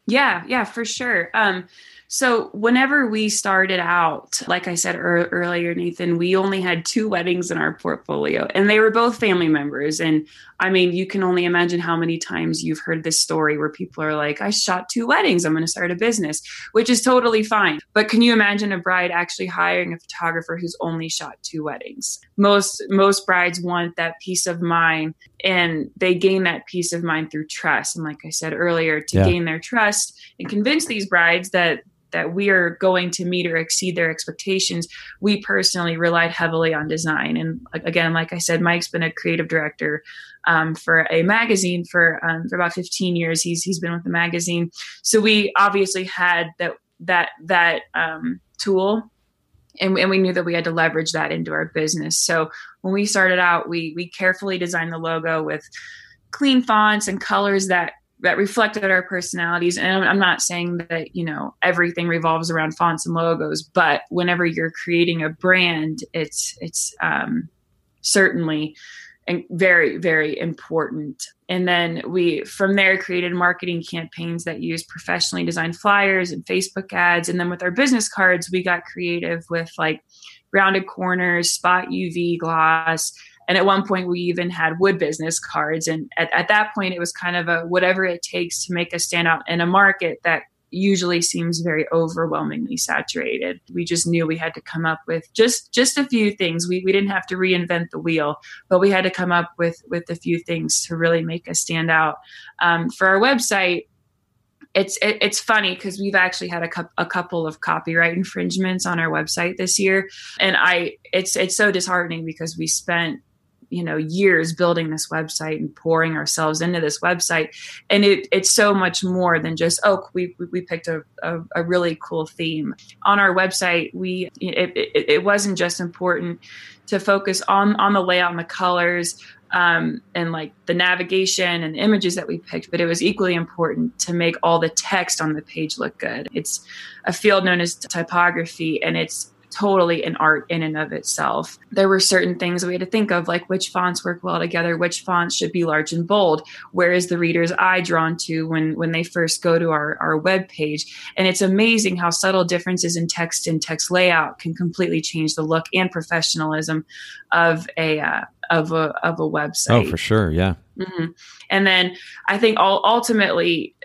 Yeah, yeah, for sure. Um, so, whenever we started out, like I said er- earlier, Nathan, we only had two weddings in our portfolio, and they were both family members. And I mean, you can only imagine how many times you've heard this story where people are like, I shot two weddings, I'm going to start a business, which is totally fine. But can you imagine a bride actually hiring a photographer who's only shot two weddings? Most most brides want that peace of mind and they gain that peace of mind through trust. And like I said earlier, to yeah. gain their trust and convince these brides that that we are going to meet or exceed their expectations, we personally relied heavily on design. And again, like I said, Mike's been a creative director um, for a magazine for um, for about 15 years. He's he's been with the magazine, so we obviously had that that that um, tool and, and, we knew that we had to leverage that into our business. So when we started out, we we carefully designed the logo with clean fonts and colors that that reflected our personalities. And I'm not saying that you know everything revolves around fonts and logos, but whenever you're creating a brand, it's it's um, certainly and very very important and then we from there created marketing campaigns that use professionally designed flyers and facebook ads and then with our business cards we got creative with like rounded corners spot uv gloss and at one point we even had wood business cards and at, at that point it was kind of a whatever it takes to make us stand out in a market that usually seems very overwhelmingly saturated. We just knew we had to come up with just just a few things. We we didn't have to reinvent the wheel, but we had to come up with with a few things to really make us stand out. Um, for our website, it's it, it's funny because we've actually had a, cu- a couple of copyright infringements on our website this year, and I it's it's so disheartening because we spent you know years building this website and pouring ourselves into this website and it, it's so much more than just oh we, we picked a, a, a really cool theme on our website we it, it, it, wasn't just important to focus on on the layout and the colors um, and like the navigation and the images that we picked, but it was equally important to make all the text on the page look good. It's a field known as typography, and it's totally an art in and of itself. There were certain things we had to think of, like which fonts work well together, which fonts should be large and bold. Where is the reader's eye drawn to when when they first go to our, our web page? And it's amazing how subtle differences in text and text layout can completely change the look and professionalism of a uh, of a of a website. Oh, for sure, yeah. Mm-hmm. And then I think all, ultimately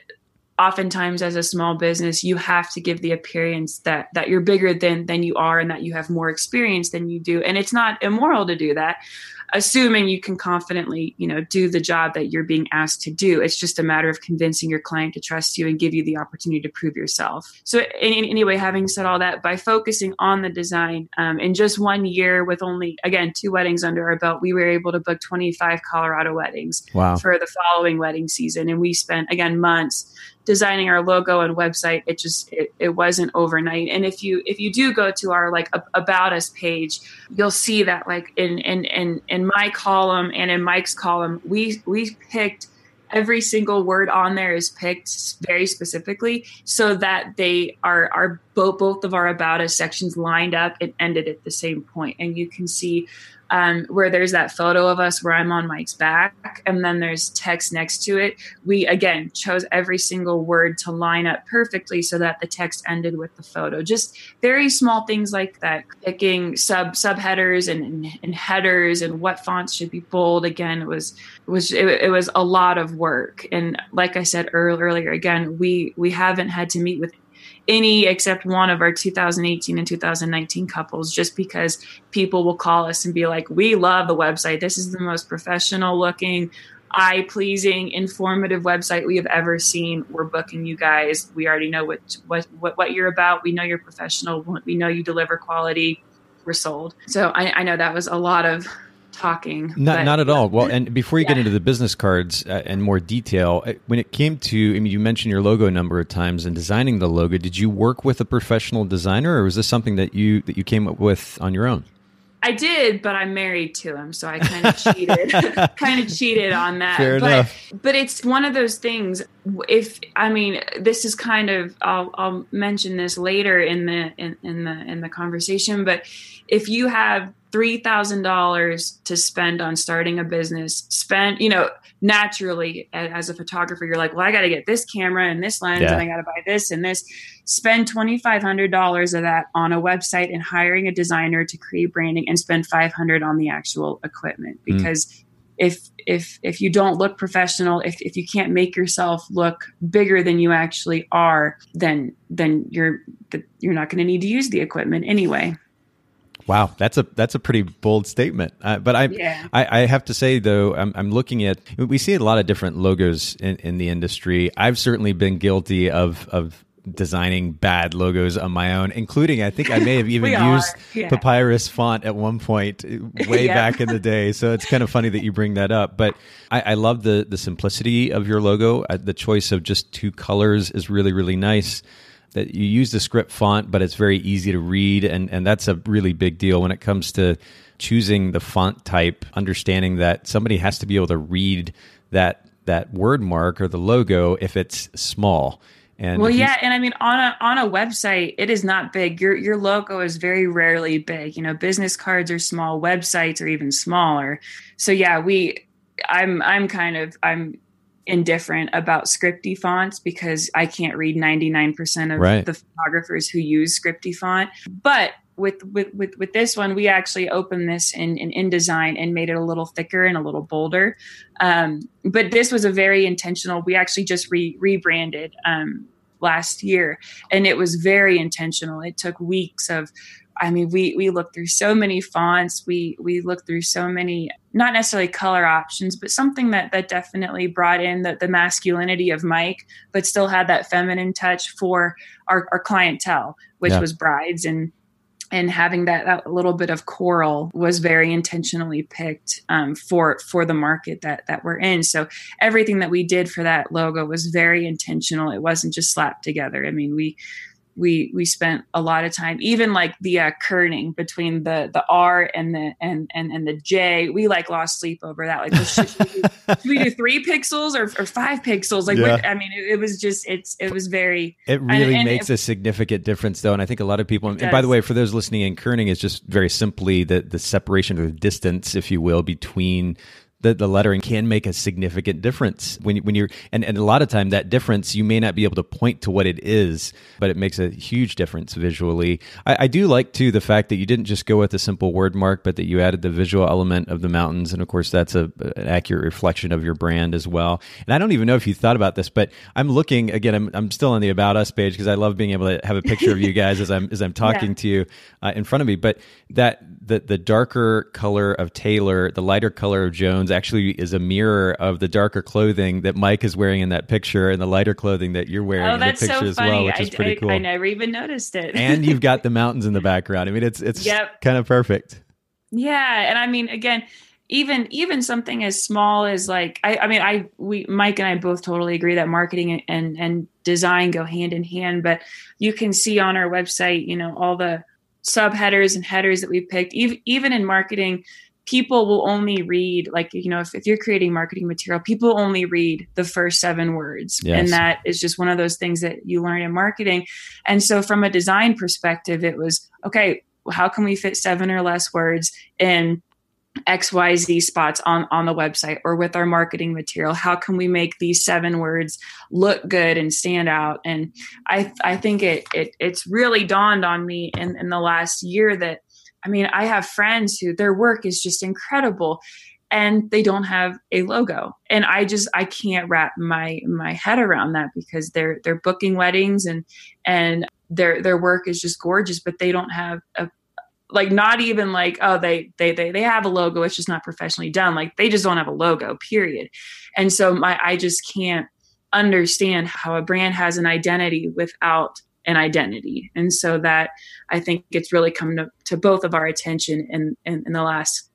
oftentimes as a small business you have to give the appearance that that you're bigger than than you are and that you have more experience than you do. And it's not immoral to do that assuming you can confidently you know do the job that you're being asked to do. It's just a matter of convincing your client to trust you and give you the opportunity to prove yourself. So in, anyway having said all that by focusing on the design um, in just one year with only again two weddings under our belt we were able to book 25 colorado weddings wow. for the following wedding season. And we spent again months designing our logo and website. It just it, it wasn't overnight. And if you if you do go to our like about us page you'll see that like in in in in my column and in mike's column we we picked every single word on there is picked very specifically so that they are are both both of our about us sections lined up and ended at the same point. And you can see um, where there's that photo of us where I'm on Mike's back, and then there's text next to it. We again chose every single word to line up perfectly so that the text ended with the photo. Just very small things like that, picking sub subheaders and, and, and headers and what fonts should be bold. Again, it was it was it, it was a lot of work, and like I said earlier, again we we haven't had to meet with any except one of our 2018 and 2019 couples just because people will call us and be like we love the website. This is the most professional looking eye pleasing informative website we have ever seen. We're booking you guys. We already know what, what what what you're about. We know you're professional. We know you deliver quality. We're sold. So I, I know that was a lot of talking. Not, but, not at all. Well, and before you yeah. get into the business cards uh, and more detail, uh, when it came to, I mean, you mentioned your logo a number of times and designing the logo. Did you work with a professional designer, or was this something that you that you came up with on your own? I did, but I'm married to him, so I kind of cheated. [LAUGHS] kind of cheated on that. Fair but, enough. But it's one of those things. If I mean, this is kind of I'll, I'll mention this later in the in, in the in the conversation. But if you have $3,000 to spend on starting a business, spend, you know, naturally as a photographer, you're like, well, I got to get this camera and this lens yeah. and I got to buy this and this. Spend $2,500 of that on a website and hiring a designer to create branding and spend 500 on the actual equipment mm. because mm. if if if you don't look professional if, if you can't make yourself look bigger than you actually are then then you're you're not going to need to use the equipment anyway Wow, that's a that's a pretty bold statement. Uh, but I, yeah. I, I have to say though, I'm, I'm looking at we see a lot of different logos in, in the industry. I've certainly been guilty of of designing bad logos on my own, including I think I may have [LAUGHS] even used yeah. papyrus font at one point [LAUGHS] way yeah. back in the day. So it's kind of funny that you bring that up. But I, I love the the simplicity of your logo. Uh, the choice of just two colors is really really nice. That you use the script font, but it's very easy to read, and and that's a really big deal when it comes to choosing the font type. Understanding that somebody has to be able to read that that word mark or the logo if it's small and well, yeah, and I mean on a on a website, it is not big. Your your logo is very rarely big. You know, business cards are small, websites are even smaller. So yeah, we I'm I'm kind of I'm indifferent about scripty fonts because I can't read 99% of right. the photographers who use scripty font. But with with with, with this one, we actually opened this in, in InDesign and made it a little thicker and a little bolder. Um, but this was a very intentional. We actually just re- rebranded um, last year, and it was very intentional. It took weeks of I mean, we we looked through so many fonts. We we looked through so many, not necessarily color options, but something that that definitely brought in the, the masculinity of Mike, but still had that feminine touch for our, our clientele, which yeah. was brides and and having that, that little bit of coral was very intentionally picked um, for for the market that that we're in. So everything that we did for that logo was very intentional. It wasn't just slapped together. I mean, we we we spent a lot of time even like the uh, kerning between the the r and the and and, and the j we like lost sleep over that. Like should, should, we, do, should [LAUGHS] we, do, three pixels or, or five pixels. Like yeah. i mean it, it, was just it's it was very it really and, and makes it, a significant difference though and i think a lot of people and by the way for those listening in kerning is just very simply the the separation or the distance if you will between the, the lettering can make a significant difference when, when you're and, and a lot of time that difference you may not be able to point to what it is but it makes a huge difference visually. I, I, do like too the fact that you didn't just go with a simple word mark but that you added the visual element of the mountains. And of course that's a, an accurate reflection of your brand as well. And i don't even know if you thought about this but i'm looking again i'm, I'm still on the about us page because i love being able to have a picture of you [LAUGHS] guys as i'm as i'm talking yeah. to you uh, in front of me. But that the the darker color of taylor the lighter color of jones actually is a mirror of the darker clothing that Mike is wearing in that picture and the lighter clothing that you're wearing oh, in the picture so as well, which is pretty I, cool. I never even noticed it. and you've got [LAUGHS] the mountains in the background. I mean, it's it's yep. kind of perfect. Yeah, and I mean, again, even even something as small as like I, I mean I we Mike and I both totally agree that marketing and and design go hand in hand but you can see on our website you know all the subheaders and headers that we picked even even in marketing people will only read like you know if, if you're creating marketing material people only read the first seven words. Yes. and that is just one of those things that you learn in marketing. And so from a design perspective it was okay how can we fit seven or less words in xyz spots on on the website or with our marketing material? How can we make these seven words look good and stand out? And i i think it, it it's really dawned on me in in the last year that I mean, I have friends who their work is just incredible and they don't have a logo. And I just I can't wrap my my head around that because they're they're booking weddings and and their their work is just gorgeous, but they don't have a like not even like oh they they they they have a logo it's just not professionally done like they just don't have a logo period and so my i just can't understand how a brand has an identity without an identity. And so that I think it's really come to, to both of our attention in, in, in the last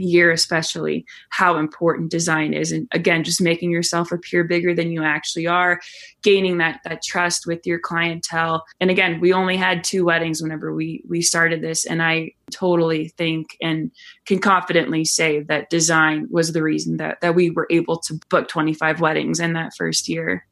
year especially how important design is. And again just making yourself appear bigger than you actually are gaining that that trust with your clientele. And again we only had two weddings whenever we we started this and i totally think and can confidently say that design was the reason that that we were able to book 25 weddings in that first year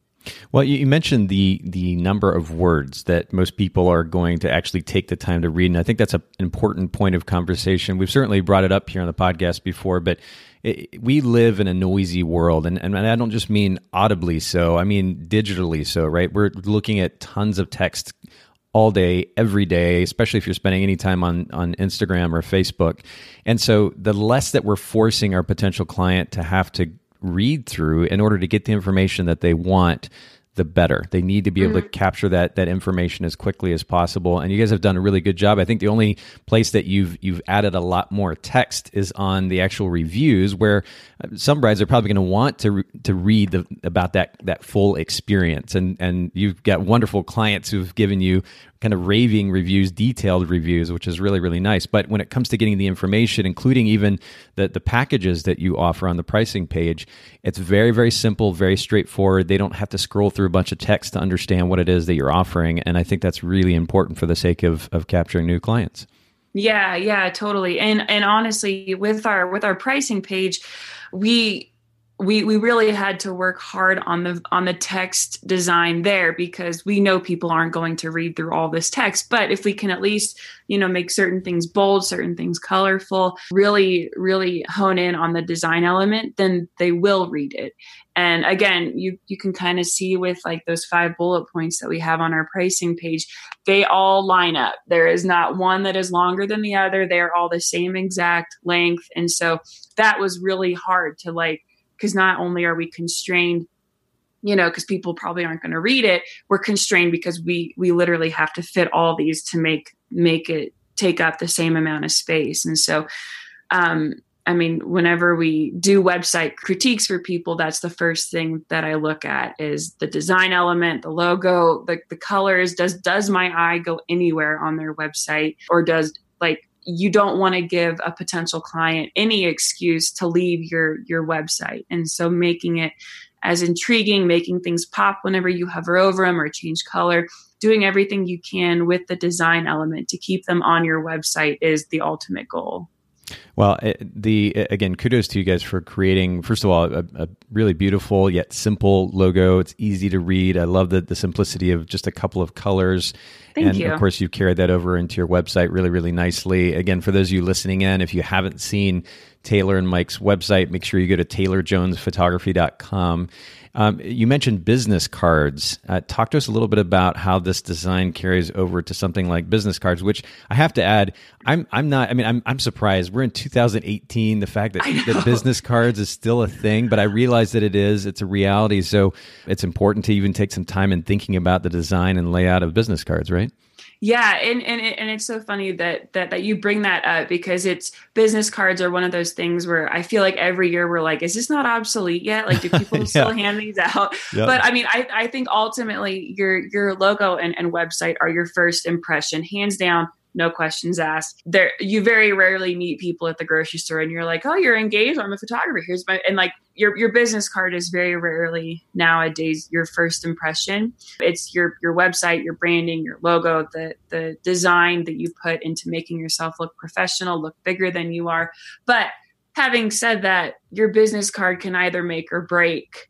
well, you mentioned the the number of words that most people are going to actually take the time to read, and I think that's an important point of conversation. We've certainly brought it up here on the podcast before, but it, we live in a noisy world, and, and I don't just mean audibly so; I mean digitally so. Right? We're looking at tons of text all day, every day, especially if you're spending any time on, on Instagram or Facebook. And so the less that we're forcing our potential client to have to read through in order to get the information that they want the better. They need to be able Mm-hmm. to capture that that information as quickly as possible. And you guys have done a really good job. I think the only place that you've you've added a lot more text is on the actual reviews, where uh, some brides are probably going to want to to read the, about that that full experience. And and you've got wonderful clients who've given you kind of raving reviews, detailed reviews, which is really really nice. But when it comes to getting the information, including even the the packages that you offer on the pricing page, it's very very simple, very straightforward. They don't have to scroll through a bunch of text to understand what it is that you're offering, and I think that's really important for the sake of of capturing new clients. Yeah, yeah, totally. And and honestly, with our with our pricing page, we we we really had to work hard on the on the text design there because we know people aren't going to read through all this text. But if we can at least you know make certain things bold certain things colorful really really hone in on the design element then they will read it. And again you you can kind of see with like those five bullet points that we have on our pricing page they all line up. There is not one that is longer than the other. They're all the same exact length. And so that was really hard to like because not only are we constrained you know because people probably aren't going to read it we're constrained because we we literally have to fit all these to make make it take up the same amount of space. And so um i mean whenever we do website critiques for people that's the first thing that i look at is the design element the logo the, the colors. Does does my eye go anywhere on their website? Or does like you don't want to give a potential client any excuse to leave your your website. And so making it as intriguing making things pop whenever you hover over them or change color doing everything you can with the design element to keep them on your website is the ultimate goal Well, eh, the eh, again, kudos to you guys for creating. First of all, a, a, really beautiful yet simple logo. It's easy to read. I love the the simplicity of just a couple of colors. Thank and you. of course, you've carried that over into your website really, really nicely. Again, for those of you listening in, if you haven't seen Taylor and Mike's website, make sure you go to taylorjonesphotography.com. Um, you mentioned business cards. Uh, talk to us a little bit about how this design carries over to something like business cards. Which I have to add, I'm I'm not. I mean, I'm I'm surprised. We're in 2018. The fact that, that [LAUGHS] business cards is still a thing, but I realize that it is. It's a reality. So it's important to even take some time in thinking about the design and layout of business cards, right? Yeah, and and it, and it's so funny that that that you bring that up because it's business cards are one of those things where I feel like every year we're like, is this not obsolete yet? Like, do [LAUGHS] people Yeah. still hand these out? Yep. But I mean, I I think ultimately your your logo and, and website are your first impression, hands down. No questions asked. There, you very rarely meet people at the grocery store, and you're like, "Oh, you're engaged. I'm a photographer. Here's my..." And like your your business card is very rarely nowadays your first impression it's your your website your branding your logo the the design that you put into making yourself look professional look bigger than you are but having said that your business card can either make or break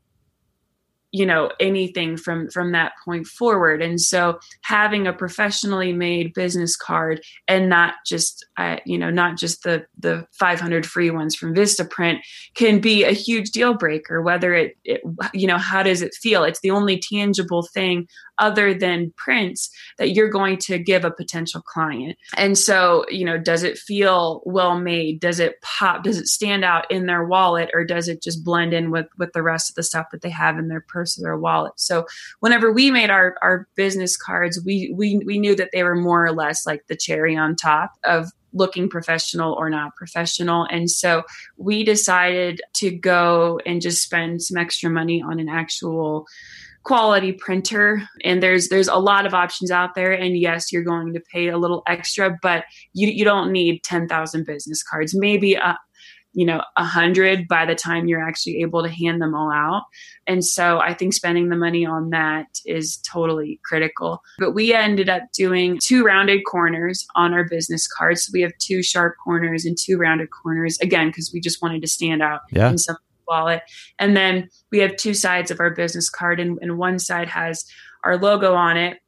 you know anything from from that point forward and so having a professionally made business card and not just uh, you know not just the the 500 free ones from vistaprint can be a huge deal breaker whether it, it you know how does it feel it's the only tangible thing other than prints that you're going to give a potential client. And so, you know, does it feel well made? Does it pop? Does it stand out in their wallet or does it just blend in with with the rest of the stuff that they have in their purse or their wallet? So, whenever we made our our business cards, we we we knew that they were more or less like the cherry on top of looking professional or not professional. And so we decided to go and just spend some extra money on an actual quality printer and there's there's a lot of options out there and yes you're going to pay a little extra but you you don't need 10,000 business cards maybe a you know a hundred by the time you're actually able to hand them all out. And so i think spending the money on that is totally critical. But we ended up doing two rounded corners on our business cards. So we have two sharp corners and two rounded corners again because we just wanted to stand out Yeah. in some wallet. And then we have two sides of our business card and, and one side has our logo on it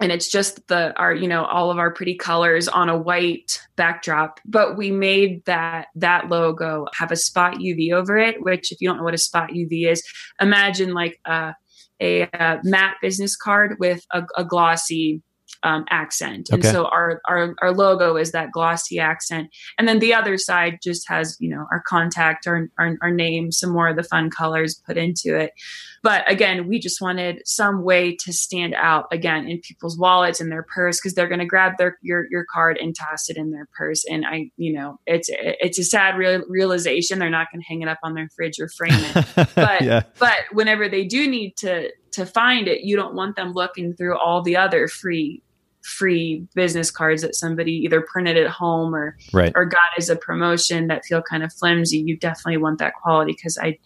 and it's just the our you know all of our pretty colors on a white backdrop but we made that that logo have a spot uv over it which if you don't know what a spot uv is imagine like a a, uh matte business card with a, a glossy um, accent. And okay. so our, our, our logo is that glossy accent. And then the other side just has, you know, our contact, our, our, our name, some more of the fun colors put into it. But again, we just wanted some way to stand out again in people's wallets and their purse because they're going to grab their your your card and toss it in their purse. And I, you know, it's it's a sad real, realization. They're not going to hang it up on their fridge or frame it. [LAUGHS] But yeah. but whenever they do need to to find it, you don't want them looking through all the other free free business cards that somebody either printed at home or right. or got as a promotion that feel kind of flimsy you definitely want that quality because i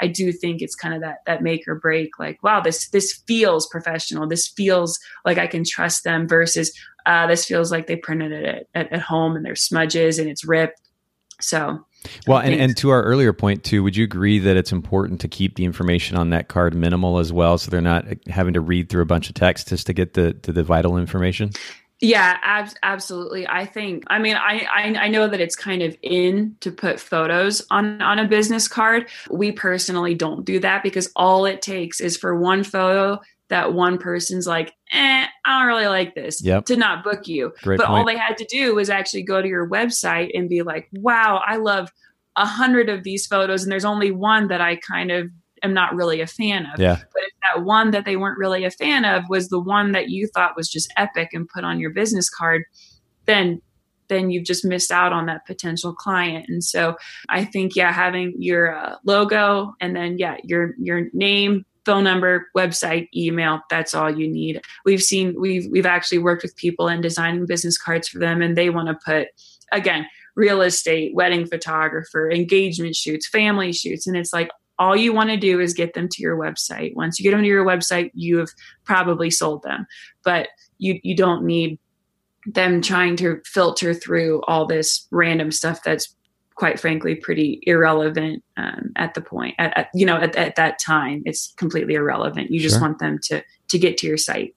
i do think it's kind of that that make or break like wow this this feels professional this feels like i can trust them versus uh, this feels like they printed it at, at home and there's smudges and it's ripped so well, and, and to our earlier point too, would you agree that it's important to keep the information on that card minimal as well, so they're not uh, having to read through a bunch of text just to get the to the vital information? Yeah, ab- absolutely. I think. I mean, I, I I know that it's kind of in to put photos on on a business card. We personally don't do that because all it takes is for one photo that one person's like, eh, I don't really like this yep. to not book you. Great but point. all they had to do was actually go to your website and be like, wow, I love a hundred of these photos and there's only one that I kind of am not really a fan of. Yeah. But if that one that they weren't really a fan of was the one that you thought was just epic and put on your business card, then then you've just missed out on that potential client. And so I think yeah, having your uh, logo and then yeah, your your name, phone number, website, email, that's all you need. We've seen we've we've actually worked with people and designing business cards for them and they want to put again, real estate, wedding photographer, engagement shoots, family shoots and it's like all you want to do is get them to your website. Once you get them to your website, you have probably sold them. But you you don't need them trying to filter through all this random stuff that's quite frankly pretty irrelevant um, at the point at, at you know at, at, that time it's completely irrelevant. You just want them to to get to your site.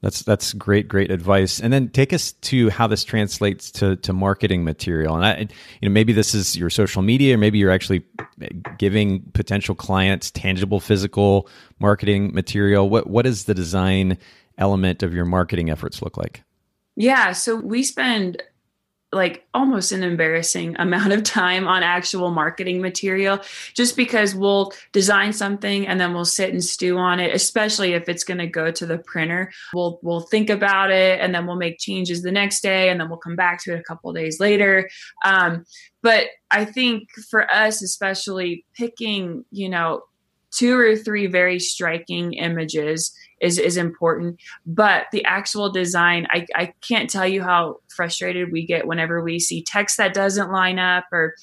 That's that's great great advice. And then take us to how this translates to to marketing material. And i you know maybe this is your social media or maybe you're actually giving potential clients tangible physical marketing material. What what is the design element of your marketing efforts look like? Yeah so we spend like almost an embarrassing [LAUGHS] amount of time on actual marketing material just because we'll design something and then we'll sit and stew on it especially if it's going to go to the printer. We'll we'll think about it and then we'll make changes the next day and then we'll come back to it a couple days later. Um, but i think for us especially picking you know two or three very striking images is is important. But the actual design I, I can't tell you how frustrated we get whenever we see text that doesn't line up or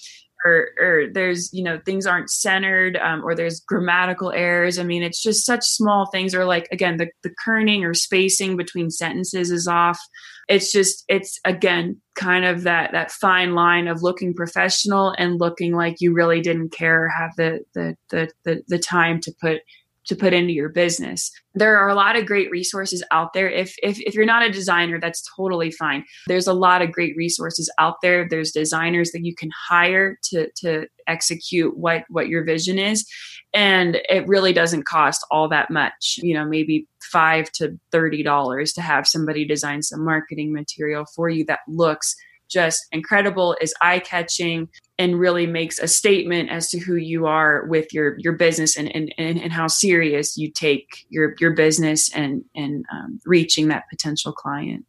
or, or there's you know things aren't centered um, or there's grammatical errors. I mean it's just such small things or like again the, the kerning or spacing between sentences is off. It's just it's again kind of that that fine line of looking professional and looking like you really didn't care or have the the the the, the time to put to put into your business. There are a lot of great resources out there. If, if, if you're not a designer, that's totally fine. There's a lot of great resources out there. There's designers that you can hire to, to execute what, what your vision is. And it really doesn't cost all that much, you know, maybe five to $30 to have somebody design some marketing material for you that looks just incredible, is eye catching, and really makes a statement as to who you are with your your business and and, and, and how serious you take your your business and and um, reaching that potential client.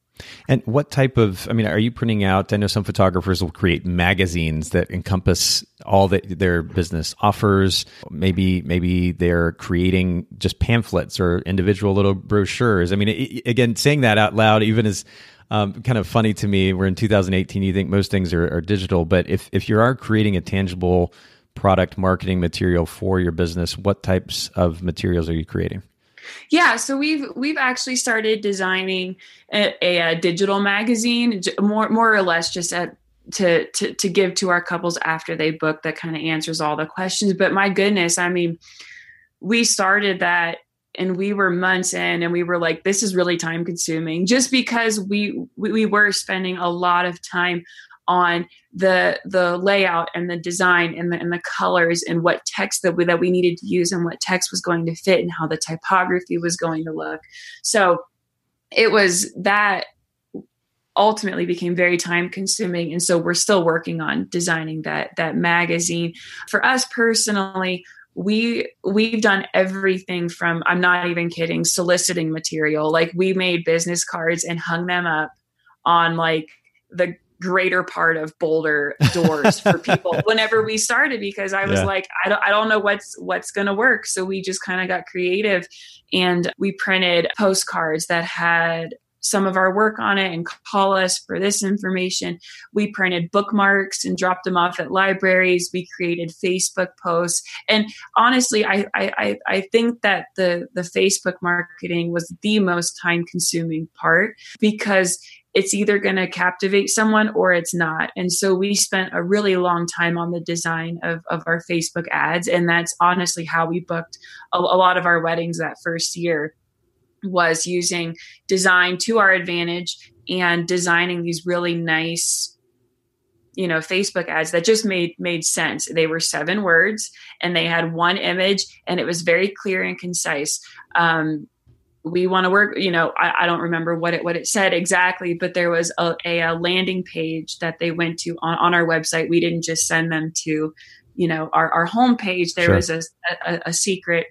And what type of, I mean, are you printing out? I know some photographers will create magazines that encompass all that their business offers. Maybe, maybe they're creating just pamphlets or individual little brochures. I mean, again, saying that out loud, even as um, kind of funny to me. We're in 2018. You think most things are, are digital, but if if you are creating a tangible product marketing material for your business, what types of materials are you creating? Yeah, so we've we've actually started designing a, a, a digital magazine, more more or less just at to, to to give to our couples after they book that kind of answers all the questions. But my goodness, I mean, we started that and we were months in and we were like this is really time consuming just because we we were spending a lot of time on the the layout and the design and the, and the colors and what text that we, that we needed to use and what text was going to fit and how the typography was going to look. So it was that ultimately became very time consuming. And so we're still working on designing that that magazine. For us personally we we've done everything from i'm not even kidding soliciting material like we made business cards and hung them up on like the greater part of boulder doors for people [LAUGHS] whenever we started because i was yeah. like I don't, I don't know what's what's going to work so we just kind of got creative and we printed postcards that had some of our work on it and call us for this information. We printed bookmarks and dropped them off at libraries. We created Facebook posts. And honestly, I, I, I think that the, the Facebook marketing was the most time consuming part because it's either going to captivate someone or it's not. And so we spent a really long time on the design of, of our Facebook ads. And that's honestly how we booked a, a lot of our weddings that first year was using design to our advantage and designing these really nice you know facebook ads that just made made sense. They were seven words and they had one image and it was very clear and concise. Um, we want to work you know I, I, don't remember what it what it said exactly but there was a, a, a landing page that they went to on, on our website. We didn't just send them to you know our, our home page. There sure. was a, a, a secret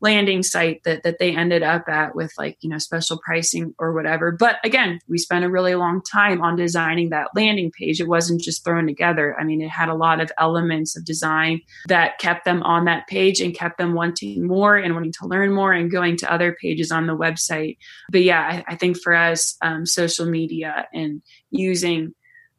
landing site that that they ended up at with like you know special pricing or whatever. But again we spent a really long time on designing that landing page. It wasn't just thrown together. I mean it had a lot of elements of design that kept them on that page and kept them wanting more and wanting to learn more and going to other pages on the website. But yeah i, I think for us um, social media and using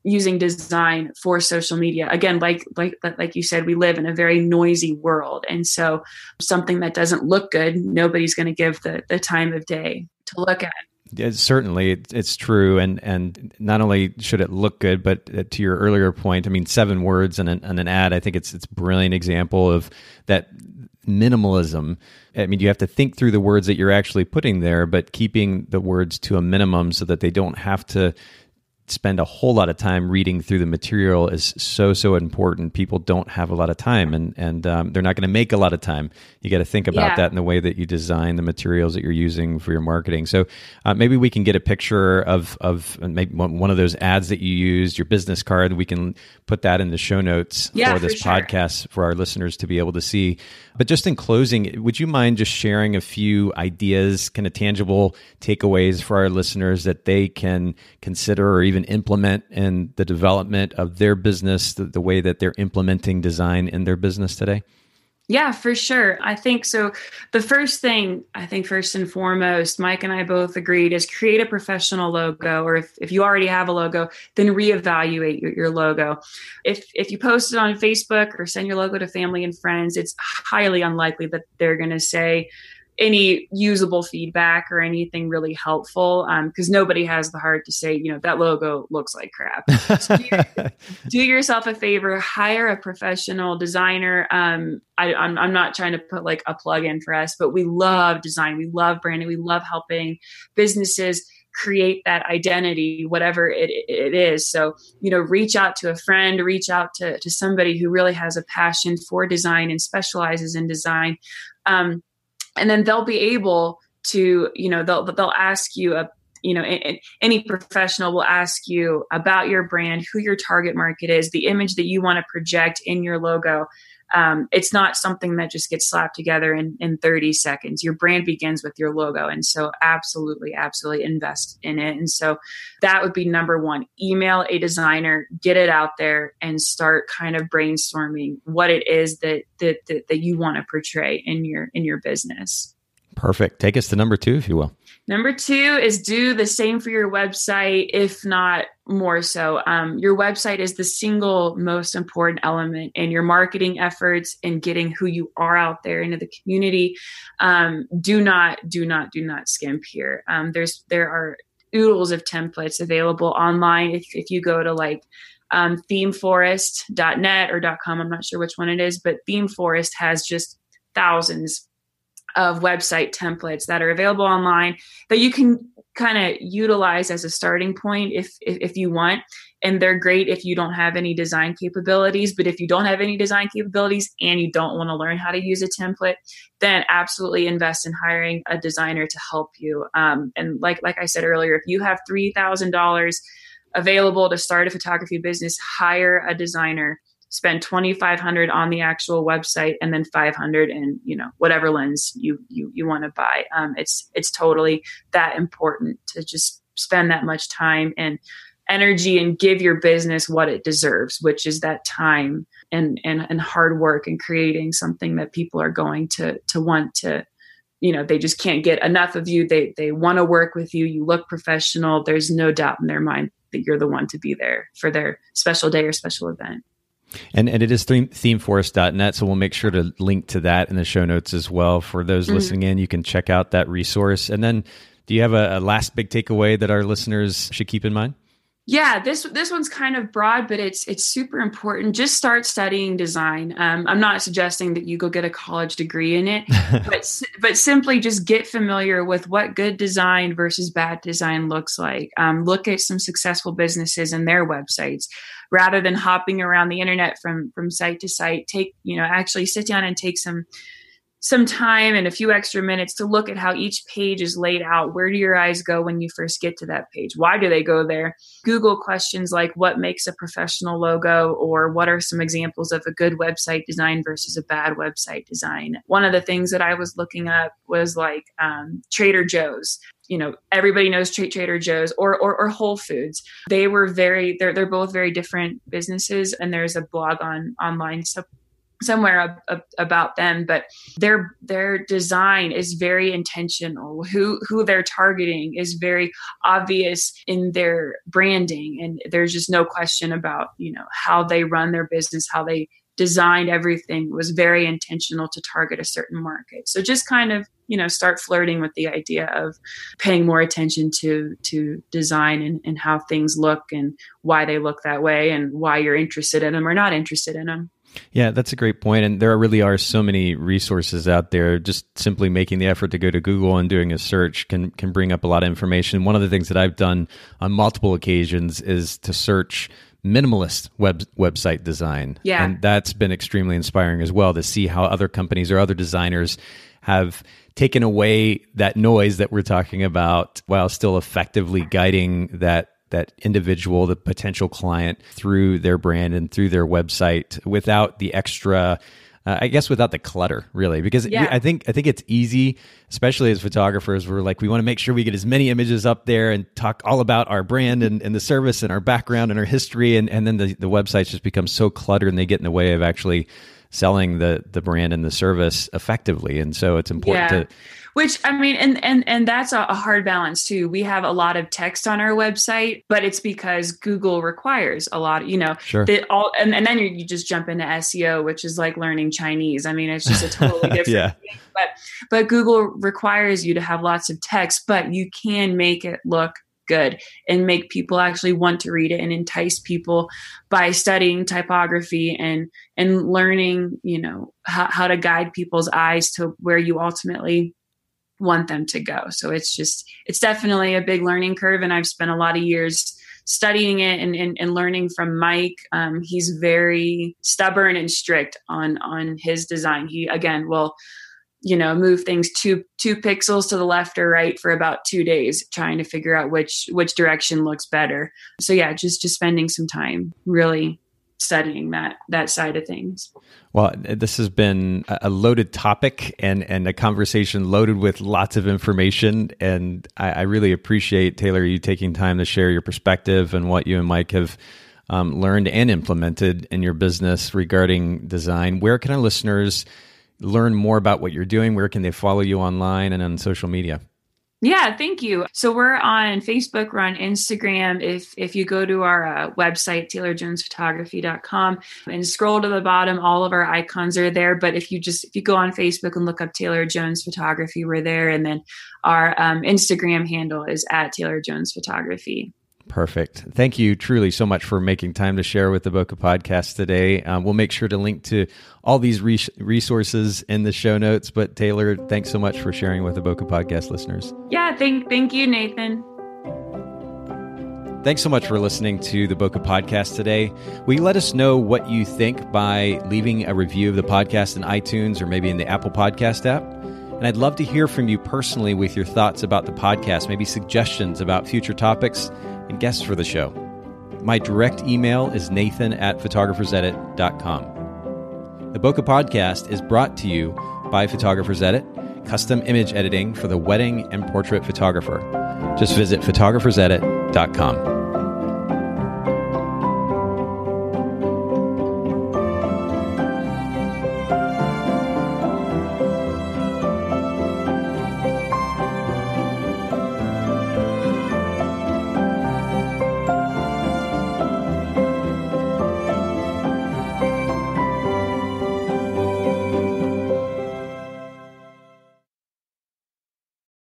using design for social media. Again like like like you said we live in a very noisy world. And so something that doesn't look good nobody's going to give the the time of day to look at. Yeah, certainly it's true. And and not only should it look good but uh, to your earlier point i mean seven words and an, and an ad i think it's it's brilliant example of that minimalism. I mean you have to think through the words that you're actually putting there but keeping the words to a minimum so that they don't have to spend a whole lot of time reading through the material is so so important. People don't have a lot of time, and and um, they're not going to make a lot of time. You got to think about yeah. that in the way that you design the materials that you're using for your marketing. So uh, maybe we can get a picture of of maybe one of those ads that you used, your business card. We can put that in the show notes yeah, for this for sure. podcast for our listeners to be able to see. But just in closing, would you mind just sharing a few ideas, kind of tangible takeaways for our listeners that they can consider or even implement in the development of their business, the, the way that they're implementing design in their business today? Yeah, for sure. I think so. The first thing, I think, first and foremost, Mike and I both agreed is create a professional logo, or if, if you already have a logo, then reevaluate your, your logo. If, if you post it on Facebook or send your logo to family and friends, it's highly unlikely that they're going to say, any usable feedback or anything really helpful because um, nobody has the heart to say you know that logo looks like crap. So do, [LAUGHS] do, yourself a favor hire a professional designer. Um, I, I'm, I'm not trying to put like a plug in for us but we love design. We love branding. We love helping businesses create that identity whatever it, it is. So you know reach out to a friend reach out to, to somebody who really has a passion for design and specializes in design. Um, and then they'll be able to you know they'll they'll ask you a you know any professional will ask you about your brand who your target market is the image that you want to project in your logo um, it's not something that just gets slapped together in, in 30 seconds. Your brand begins with your logo and so absolutely absolutely invest in it. And so that would be number one. Email a designer get it out there and start kind of brainstorming what it is that that, that, that you want to portray in your in your business. Perfect. Take us to number two if you will Number two is do the same for your website, if not more so. Um, your website is the single most important element in your marketing efforts and getting who you are out there into the community. Um, do not, do not, do not skimp here. Um, there's there are oodles of templates available online. If if you go to like um, themeforest.net or .com, I'm not sure which one it is, but ThemeForest has just thousands of website templates that are available online that you can kind of utilize as a starting point if, if, if you want. And they're great if you don't have any design capabilities but if you don't have any design capabilities and you don't want to learn how to use a template then absolutely invest in hiring a designer to help you. Um, and like like i said earlier if you have $3000 available to start a photography business hire a designer spend 2500 on the actual website and then 500 in you know whatever lens you you, you want to buy. Um, it's it's totally that important to just spend that much time and energy and give your business what it deserves which is that time and and, and hard work and creating something that people are going to to want to you know they just can't get enough of you. They they want to work with you. You look professional. There's no doubt in their mind that you're the one to be there for their special day or special event and and it is theme, themeforest.net. So we'll make sure to link to that in the show notes as well. For those mm-hmm. listening in, you can check out that resource. And then do you have a, a last big takeaway that our listeners should keep in mind? Yeah, this this one's kind of broad, but it's it's super important. Just start studying design. Um, I'm not suggesting that you go get a college degree in it, [LAUGHS] but but simply just get familiar with what good design versus bad design looks like. Um, look at some successful businesses and their websites, rather than hopping around the internet from from site to site. Take you know actually sit down and take some some time and a few extra minutes to look at how each page is laid out. Where do your eyes go when you first get to that page? Why do they go there? Google questions like what makes a professional logo or what are some examples of a good website design versus a bad website design. One of the things that I was looking up was like um, Trader Joe's you know everybody knows Trader Joe's or, or, or Whole Foods. They were very they're they're both very different businesses, and there's a blog on online so somewhere ab- about them but their their design is very intentional. Who who they're targeting is very obvious in their branding and there's just no question about you know how they run their business how they designed everything was very intentional to target a certain market. So just kind of you know start flirting with the idea of paying more attention to to design and, and how things look and why they look that way and why you're interested in them or not interested in them yeah, that's a great point. And there really are so many resources out there. Just simply making the effort to go to Google and doing a search can, can bring up a lot of information. One of the things that I've done on multiple occasions is to search minimalist web website design. Yeah. And that's been extremely inspiring as well to see how other companies or other designers have taken away that noise that we're talking about while still effectively guiding that that individual, the potential client, through their brand and through their website without the extra. Uh, I guess without the clutter, really, because yeah. I think I think it's easy, especially as photographers. We're like, we want to make sure we get as many images up there and talk all about our brand and, and the service and our background and our history, and, and then the, the websites just become so cluttered and they get in the way of actually selling the the brand and the service effectively. And so it's important yeah. to which i mean and and and that's a, hard balance too we have a lot of text on our website but it's because google requires a lot you know sure. that all and, and then you just jump into seo which is like learning chinese i mean it's just a totally [LAUGHS] different yeah. thing but but google requires you to have lots of text but you can make it look good and make people actually want to read it and entice people by studying typography and and learning you know how, how to guide people's eyes to where you ultimately want them to go. So it's just, it's definitely a big learning curve. And I've spent a lot of years studying it and, and, and learning from Mike. Um, he's very stubborn and strict on, on his design. He, again, will, you know, move things two, two pixels to the left or right for about two days, trying to figure out which, which direction looks better. So yeah, just, just spending some time really studying that that side of things. Well, this has been a loaded topic and and a conversation loaded with lots of information, and I, I really appreciate Taylor you taking time to share your perspective and what you and Mike have. Um, learned and implemented in your business regarding design. Where can our listeners learn more about what you're doing? Where can they follow you online and on social media? Yeah, thank you. So we're on Facebook, we're on Instagram. If if you go to our uh, website, taylorjonesphotography.com and scroll to the bottom, all of our icons are there. But if you just if you go on Facebook and look up Taylor Jones Photography, we're there. And then our um, Instagram handle is at Taylor Jones Photography. Perfect. Thank you truly so much for making time to share with the Bokeh podcast today. Um, we'll make sure to link to all these re- resources in the show notes. But Taylor, thanks so much for sharing with the Bokeh podcast listeners. Yeah, thank, thank you, Nathan. Thanks so much for listening to the Bokeh podcast today. Will you let us know what you think by leaving a review of the podcast in iTunes or maybe in the Apple Podcast app? And I'd love to hear from you personally with your thoughts about the podcast, maybe suggestions about future topics and guests for the show. My direct email is nathan at photographersedit.com. The Bokeh podcast is brought to you by Photographers Edit, custom image editing for the wedding and portrait photographer. Just visit photographersedit.com.